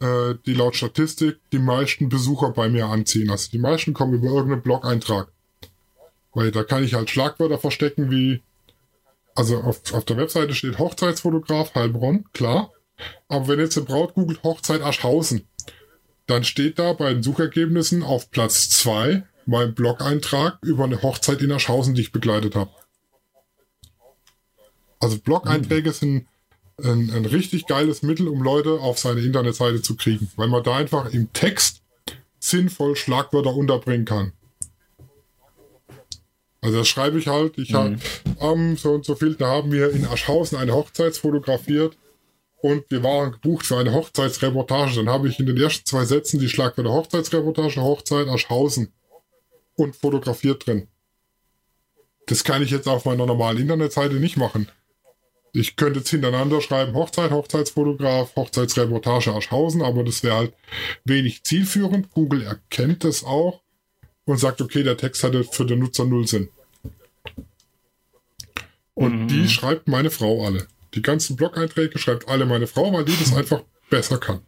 äh, die laut Statistik die meisten Besucher bei mir anziehen. Also die meisten kommen über irgendeinen Blog-Eintrag. Weil da kann ich halt Schlagwörter verstecken wie, also auf, auf der Webseite steht Hochzeitsfotograf Heilbronn, klar. Aber wenn jetzt eine Braut googelt Hochzeit Aschhausen, dann steht da bei den Suchergebnissen auf Platz 2 mein Blog-Eintrag über eine Hochzeit in Aschhausen, die ich begleitet habe. Also Blog-Einträge sind ein, ein richtig geiles Mittel, um Leute auf seine Internetseite zu kriegen, weil man da einfach im Text sinnvoll Schlagwörter unterbringen kann. Also das schreibe ich halt. Ich mhm. habe am so und so viel, da haben wir in Aschhausen eine Hochzeit fotografiert und wir waren gebucht für eine Hochzeitsreportage. Dann habe ich in den ersten zwei Sätzen die Schlagwörter Hochzeitsreportage, Hochzeit Aschhausen und fotografiert drin. Das kann ich jetzt auf meiner normalen Internetseite nicht machen. Ich könnte jetzt hintereinander schreiben Hochzeit, Hochzeitsfotograf, Hochzeitsreportage Aschhausen, aber das wäre halt wenig zielführend. Google erkennt das auch und sagt, okay, der Text hatte für den Nutzer null Sinn. Und mhm. die schreibt meine Frau alle. Die ganzen Blog-Einträge schreibt alle meine Frau, weil die das einfach besser kann.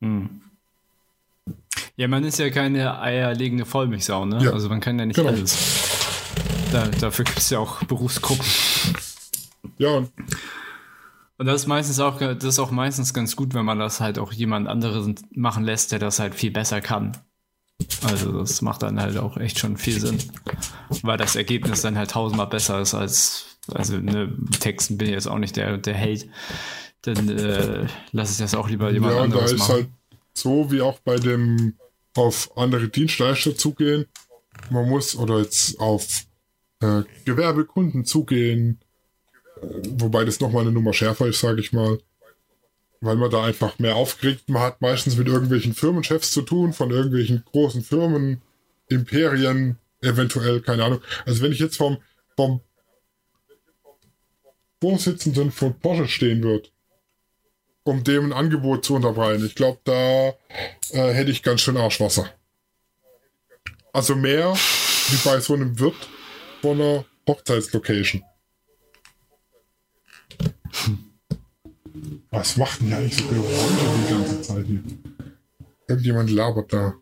Mhm. Ja, man ist ja keine eierlegende Vollmilchsau, ne? Ja. Also man kann ja nicht genau. alles. Da, dafür gibt es ja auch Berufsgruppen. Ja. Und das ist meistens auch, das ist auch meistens ganz gut, wenn man das halt auch jemand anderen machen lässt, der das halt viel besser kann. Also das macht dann halt auch echt schon viel Sinn. Weil das Ergebnis dann halt tausendmal besser ist als, also ne, Texten bin ich jetzt auch nicht der, der Held. Dann äh, lasse ich das auch lieber jemand ja, anderes machen. Ja, da ist halt so wie auch bei dem auf andere Dienstleister zugehen. Man muss, oder jetzt auf äh, Gewerbekunden zugehen, äh, wobei das nochmal eine Nummer schärfer ist, sage ich mal, weil man da einfach mehr aufkriegt. Man hat meistens mit irgendwelchen Firmenchefs zu tun, von irgendwelchen großen Firmen, Imperien, eventuell, keine Ahnung. Also wenn ich jetzt vom, vom Vorsitzenden von Porsche stehen würde, um dem ein Angebot zu unterbreiten, ich glaube, da äh, hätte ich ganz schön Arschwasser. Also mehr wie bei so einem Wirt von einer Hochzeitslocation. Was macht denn eigentlich so Geräusche die ganze Zeit hier? Irgendjemand labert da.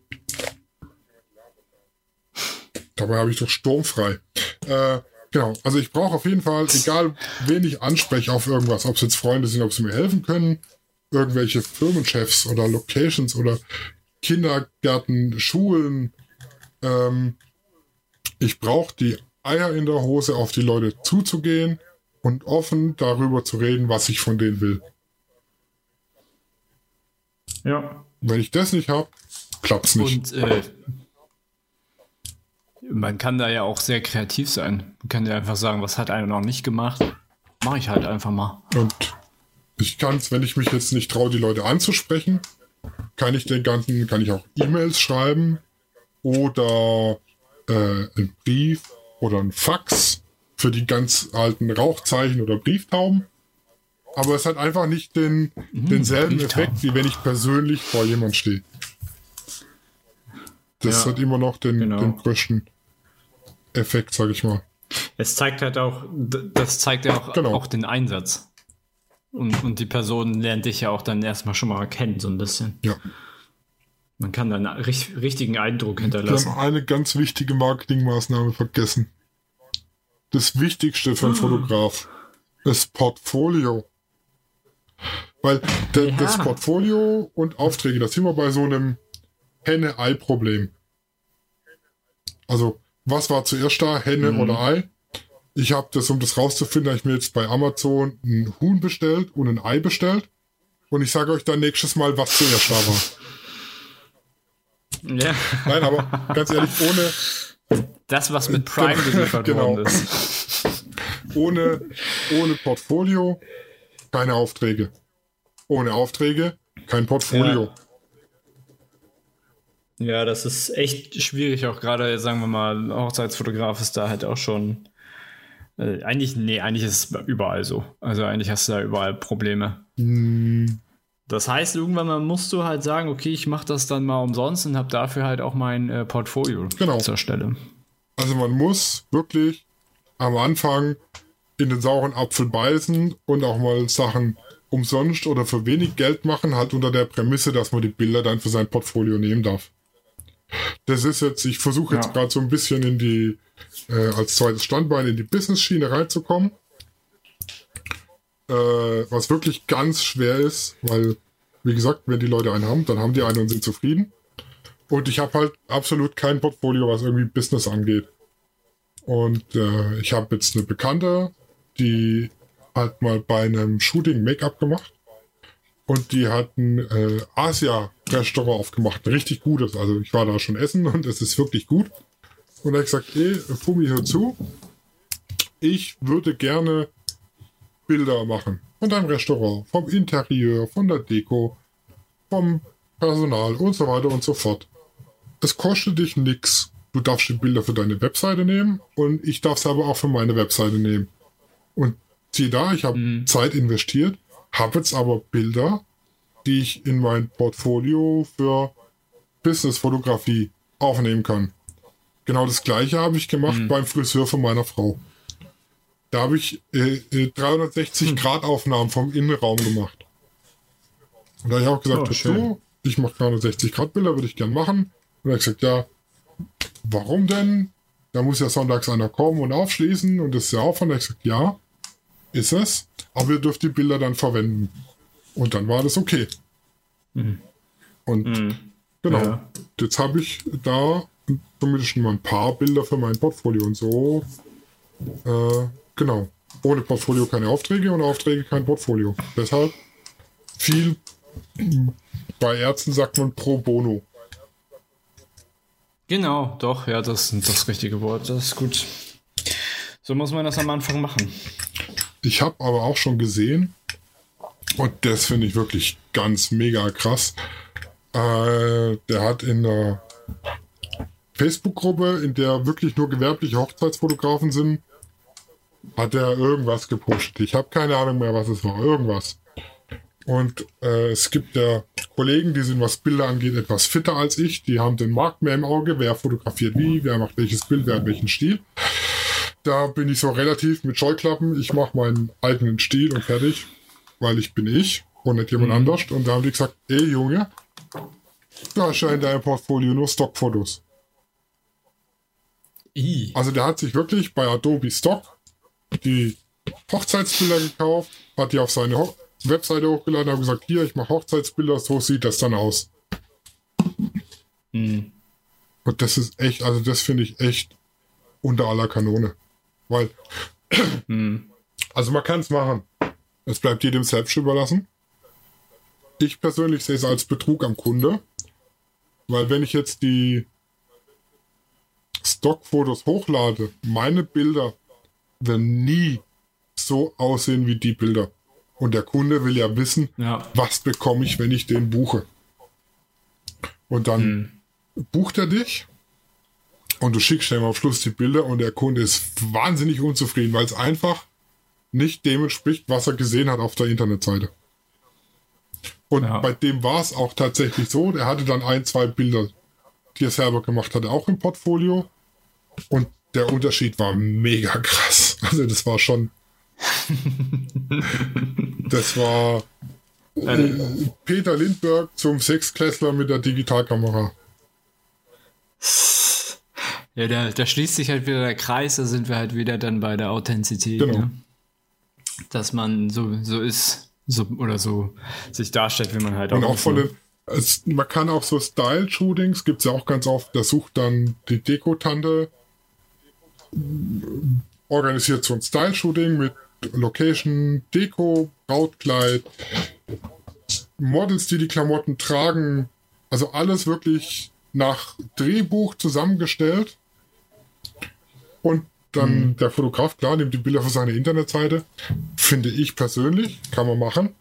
Dabei habe ich doch sturmfrei. Äh, genau, also ich brauche auf jeden Fall, egal wen ich anspreche auf irgendwas, ob es jetzt Freunde sind, ob sie mir helfen können, irgendwelche Firmenchefs oder Locations oder Kindergärten, Schulen, ähm, ich brauche die Eier in der Hose auf die Leute zuzugehen und offen darüber zu reden, was ich von denen will. Ja. Wenn ich das nicht habe, klappt's nicht. Und äh, man kann da ja auch sehr kreativ sein. Man kann ja einfach sagen, was hat einer noch nicht gemacht, mache ich halt einfach mal. Und ich kann es, wenn ich mich jetzt nicht traue, die Leute anzusprechen, kann ich den ganzen, kann ich auch E-Mails schreiben oder äh, einen Brief oder ein Fax für die ganz alten Rauchzeichen oder Brieftauben. Aber es hat einfach nicht den, mhm, denselben Effekt, wie wenn ich persönlich vor jemand stehe. Das ja, hat immer noch den, genau. den größten Effekt, sag ich mal. Es zeigt halt auch, das zeigt ja auch, genau. auch den Einsatz. Und, und die Person lernt dich ja auch dann erstmal schon mal kennen, so ein bisschen. Ja. Man kann einen richtigen Eindruck hinterlassen. Wir haben eine ganz wichtige Marketingmaßnahme vergessen. Das Wichtigste für einen ah. Fotograf ist Portfolio. Weil de, ja. das Portfolio und Aufträge, da sind wir bei so einem Henne-Ei-Problem. Also, was war zuerst da, Henne mhm. oder Ei? Ich habe das, um das rauszufinden, habe ich mir jetzt bei Amazon ein Huhn bestellt und ein Ei bestellt. Und ich sage euch dann nächstes Mal, was zuerst da war. Ja. Nein, aber ganz ehrlich, ohne. Das, was mit Prime genau. geliefert genau. worden ist. Ohne, ohne Portfolio keine Aufträge. Ohne Aufträge kein Portfolio. Ja. ja, das ist echt schwierig, auch gerade, sagen wir mal, Hochzeitsfotograf ist da halt auch schon. Äh, eigentlich, nee, eigentlich ist es überall so. Also eigentlich hast du da überall Probleme. Hm. Das heißt, irgendwann mal musst du halt sagen, okay, ich mache das dann mal umsonst und habe dafür halt auch mein äh, Portfolio genau. zur Stelle. Also man muss wirklich am Anfang in den sauren Apfel beißen und auch mal Sachen umsonst oder für wenig Geld machen, halt unter der Prämisse, dass man die Bilder dann für sein Portfolio nehmen darf. Das ist jetzt, ich versuche jetzt ja. gerade so ein bisschen in die, äh, als zweites Standbein in die Business-Schiene reinzukommen. Äh, was wirklich ganz schwer ist, weil, wie gesagt, wenn die Leute einen haben, dann haben die einen und sind zufrieden. Und ich habe halt absolut kein Portfolio, was irgendwie Business angeht. Und äh, ich habe jetzt eine Bekannte, die hat mal bei einem Shooting Make-up gemacht. Und die hat ein äh, Asia-Restaurant aufgemacht. Richtig gutes. Also ich war da schon essen und es ist wirklich gut. Und da habe ich gesagt, ey, Fumi, hör zu. Ich würde gerne Bilder machen von deinem Restaurant, vom Interieur, von der Deko, vom Personal und so weiter und so fort. Es kostet dich nichts. Du darfst die Bilder für deine Webseite nehmen und ich darf es aber auch für meine Webseite nehmen. Und sieh da, ich habe mhm. Zeit investiert, habe jetzt aber Bilder, die ich in mein Portfolio für Businessfotografie aufnehmen kann. Genau das gleiche habe ich gemacht mhm. beim Friseur von meiner Frau. Da habe ich äh, 360 äh, Grad Aufnahmen vom Innenraum gemacht. Und da habe ich auch gesagt, oh, so, ich mache 360 Grad Bilder, würde ich gern machen. Und er hat gesagt, ja, warum denn? Da muss ja sonntags einer kommen und aufschließen und das ist ja Aufwand. Da habe ich gesagt, ja, ist es, aber ihr dürft die Bilder dann verwenden. Und dann war das okay. Mhm. Und mhm. genau, ja. jetzt habe ich da zumindest schon mal ein paar Bilder für mein Portfolio und so. Äh, genau. Ohne Portfolio keine Aufträge und Aufträge kein Portfolio. Deshalb viel bei Ärzten sagt man pro bono. Genau, doch, ja, das ist das richtige Wort. Das ist gut. So muss man das am Anfang machen. Ich habe aber auch schon gesehen, und das finde ich wirklich ganz mega krass. Äh, der hat in der Facebook-Gruppe, in der wirklich nur gewerbliche Hochzeitsfotografen sind, hat er irgendwas gepostet. Ich habe keine Ahnung mehr, was es war. Irgendwas. Und äh, es gibt ja Kollegen, die sind, was Bilder angeht, etwas fitter als ich. Die haben den Markt mehr im Auge. Wer fotografiert wie, wer macht welches Bild, wer hat welchen Stil. Da bin ich so relativ mit Scheuklappen. Ich mache meinen eigenen Stil und fertig, weil ich bin ich und nicht jemand mhm. anders. Und da haben die gesagt, ey Junge, da erscheint dein Portfolio nur Stockfotos. I. Also der hat sich wirklich bei Adobe Stock die Hochzeitsbilder gekauft, hat die auf seine Ho Webseite hochgeladen, hat gesagt, hier, ich mache Hochzeitsbilder, so sieht das dann aus. Mhm. Und das ist echt, also das finde ich echt unter aller Kanone. Weil, mhm. also man kann es machen. Es bleibt jedem selbst überlassen. Ich persönlich sehe es als Betrug am Kunde. Weil wenn ich jetzt die Stockfotos hochlade, meine Bilder werden nie so aussehen wie die Bilder. Und der Kunde will ja wissen, ja. was bekomme ich, wenn ich den buche. Und dann hm. bucht er dich und du schickst ihm am Schluss die Bilder und der Kunde ist wahnsinnig unzufrieden, weil es einfach nicht dem entspricht, was er gesehen hat auf der Internetseite. Und ja. bei dem war es auch tatsächlich so, der hatte dann ein, zwei Bilder, die er selber gemacht hatte, auch im Portfolio. Und der Unterschied war mega krass. Also das war schon. das war äh, Peter Lindberg zum Sechsklässler mit der Digitalkamera. Ja, da, da schließt sich halt wieder der Kreis, da sind wir halt wieder dann bei der Authentizität. Genau. Ne? Dass man so, so ist, so oder so sich darstellt, wie man halt auch. Und auch von den, es, man kann auch so Style-Shootings, gibt es ja auch ganz oft, da sucht dann die Dekotante organisiert so ein Style-Shooting mit Location, Deko, Brautkleid, Models, die die Klamotten tragen. Also alles wirklich nach Drehbuch zusammengestellt. Und dann mhm. der Fotograf, klar, nimmt die Bilder für seine Internetseite. Finde ich persönlich, kann man machen.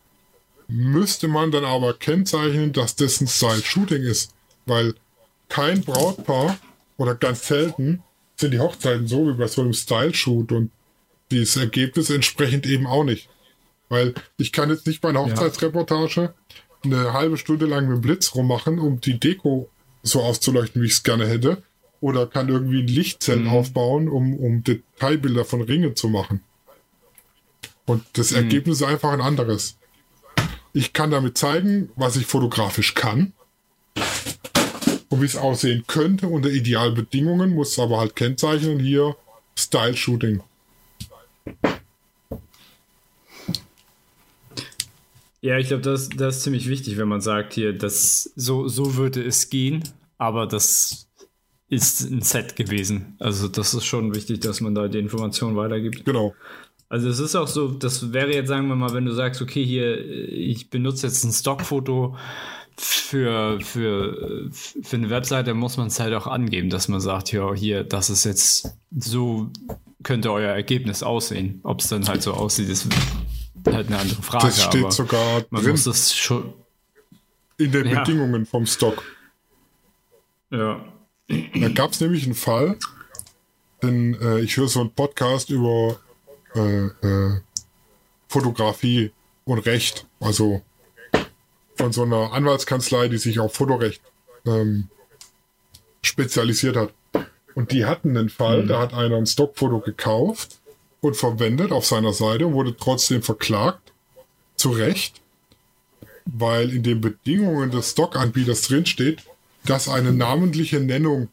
Müsste man dann aber kennzeichnen, dass das ein Style-Shooting ist. Weil kein Brautpaar oder ganz selten sind die Hochzeiten so wie bei so einem Style-Shoot und das Ergebnis entsprechend eben auch nicht. Weil ich kann jetzt nicht bei einer Hochzeitsreportage eine halbe Stunde lang mit dem Blitz rummachen, um die Deko so auszuleuchten, wie ich es gerne hätte. Oder kann irgendwie ein Lichtzelt mhm. aufbauen, um, um Detailbilder von Ringen zu machen. Und das mhm. Ergebnis ist einfach ein anderes. Ich kann damit zeigen, was ich fotografisch kann. Und wie es aussehen könnte unter idealen Bedingungen, muss es aber halt kennzeichnen hier Style Shooting. Ja, ich glaube, das, das ist ziemlich wichtig, wenn man sagt hier, dass so, so würde es gehen, aber das ist ein Set gewesen. Also das ist schon wichtig, dass man da die Information weitergibt. Genau. Also es ist auch so, das wäre jetzt, sagen wir mal, wenn du sagst, okay, hier, ich benutze jetzt ein Stockfoto für, für, für eine Webseite, muss man es halt auch angeben, dass man sagt, ja, hier, das ist jetzt so, könnte euer Ergebnis aussehen. Ob es dann halt so aussieht, ist halt eine andere Frage. Das steht sogar man drin muss das schon. in den Ja. Bedingungen vom Stock. Ja. Da gab es nämlich einen Fall, denn äh, ich höre so einen Podcast über äh, äh, Fotografie und Recht, also von so einer Anwaltskanzlei, die sich auf Fotorecht ähm, spezialisiert hat. Und die hatten einen Fall, da hat einer ein Stockfoto gekauft und verwendet auf seiner Seite und wurde trotzdem verklagt, zu Recht, weil in den Bedingungen des Stockanbieters drinsteht, dass eine namentliche Nennung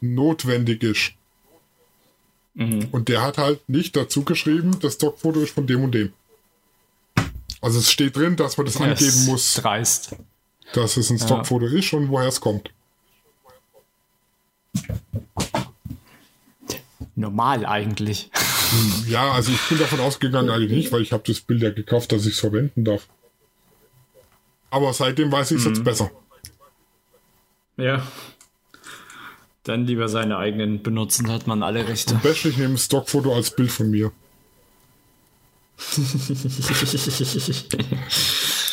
notwendig ist. Und der hat halt nicht dazu geschrieben, das Stockfoto ist von dem und dem. Also es steht drin, dass man das Das angeben muss, Dreist. dass es ein Stockfoto ist und woher es kommt. Normal eigentlich. Ja, also ich bin davon ausgegangen eigentlich nicht, weil ich habe das Bild ja gekauft, dass ich es verwenden darf. Aber seitdem weiß ich es jetzt besser. Ja. Dann lieber seine eigenen benutzen, hat man alle Rechte. Best, ich nehme ein Stockfoto als Bild von mir. [LAUGHS]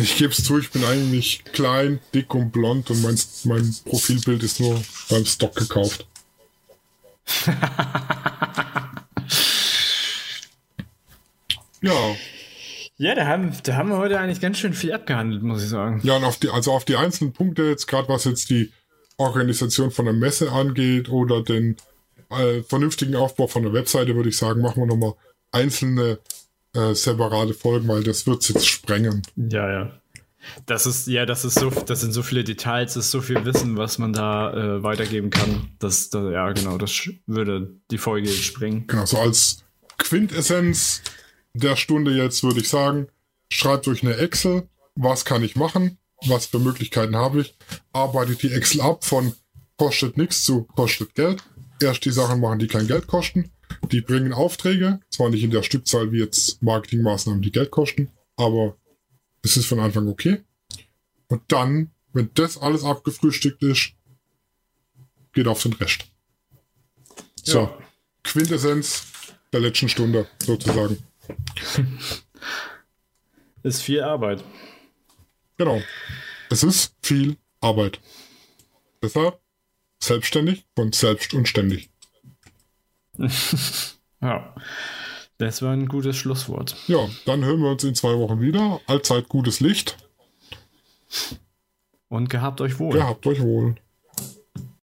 Ich gebe es zu, ich bin eigentlich klein, dick und blond und mein, mein Profilbild ist nur beim Stock gekauft. [LAUGHS] ja, Ja, da haben, da haben wir heute eigentlich ganz schön viel abgehandelt, muss ich sagen. ja, und auf die, also auf die einzelnen Punkte jetzt, gerade was jetzt die Organisation von der Messe angeht oder den äh, vernünftigen Aufbau von der Webseite, würde ich sagen, machen wir nochmal einzelne äh, separate Folgen, weil das wird jetzt sprengen. Ja, ja. Das ist, ja, das ist so, das sind so viele Details, das ist so viel Wissen, was man da äh, weitergeben kann. Das, da, ja, genau, das würde die Folge sprengen. Genau, so als Quintessenz der Stunde jetzt würde ich sagen, schreibt euch eine Excel, was kann ich machen, was für Möglichkeiten habe ich, arbeitet die Excel ab von kostet nichts zu kostet Geld. Erst die Sachen machen, die kein Geld kosten. Die bringen Aufträge, zwar nicht in der Stückzahl wie jetzt Marketingmaßnahmen, die Geld kosten, aber es ist von Anfang okay. Und dann, wenn das alles abgefrühstückt ist, geht auf den Rest. So, Ja. Quintessenz der letzten Stunde sozusagen. [LAUGHS] Ist viel Arbeit. Genau. Es ist viel Arbeit. Deshalb selbstständig und selbst und ständig. [LAUGHS] Ja. Das war ein gutes Schlusswort. Ja, dann hören wir uns in zwei Wochen wieder. Allzeit gutes Licht. Und gehabt euch wohl. Gehabt euch wohl.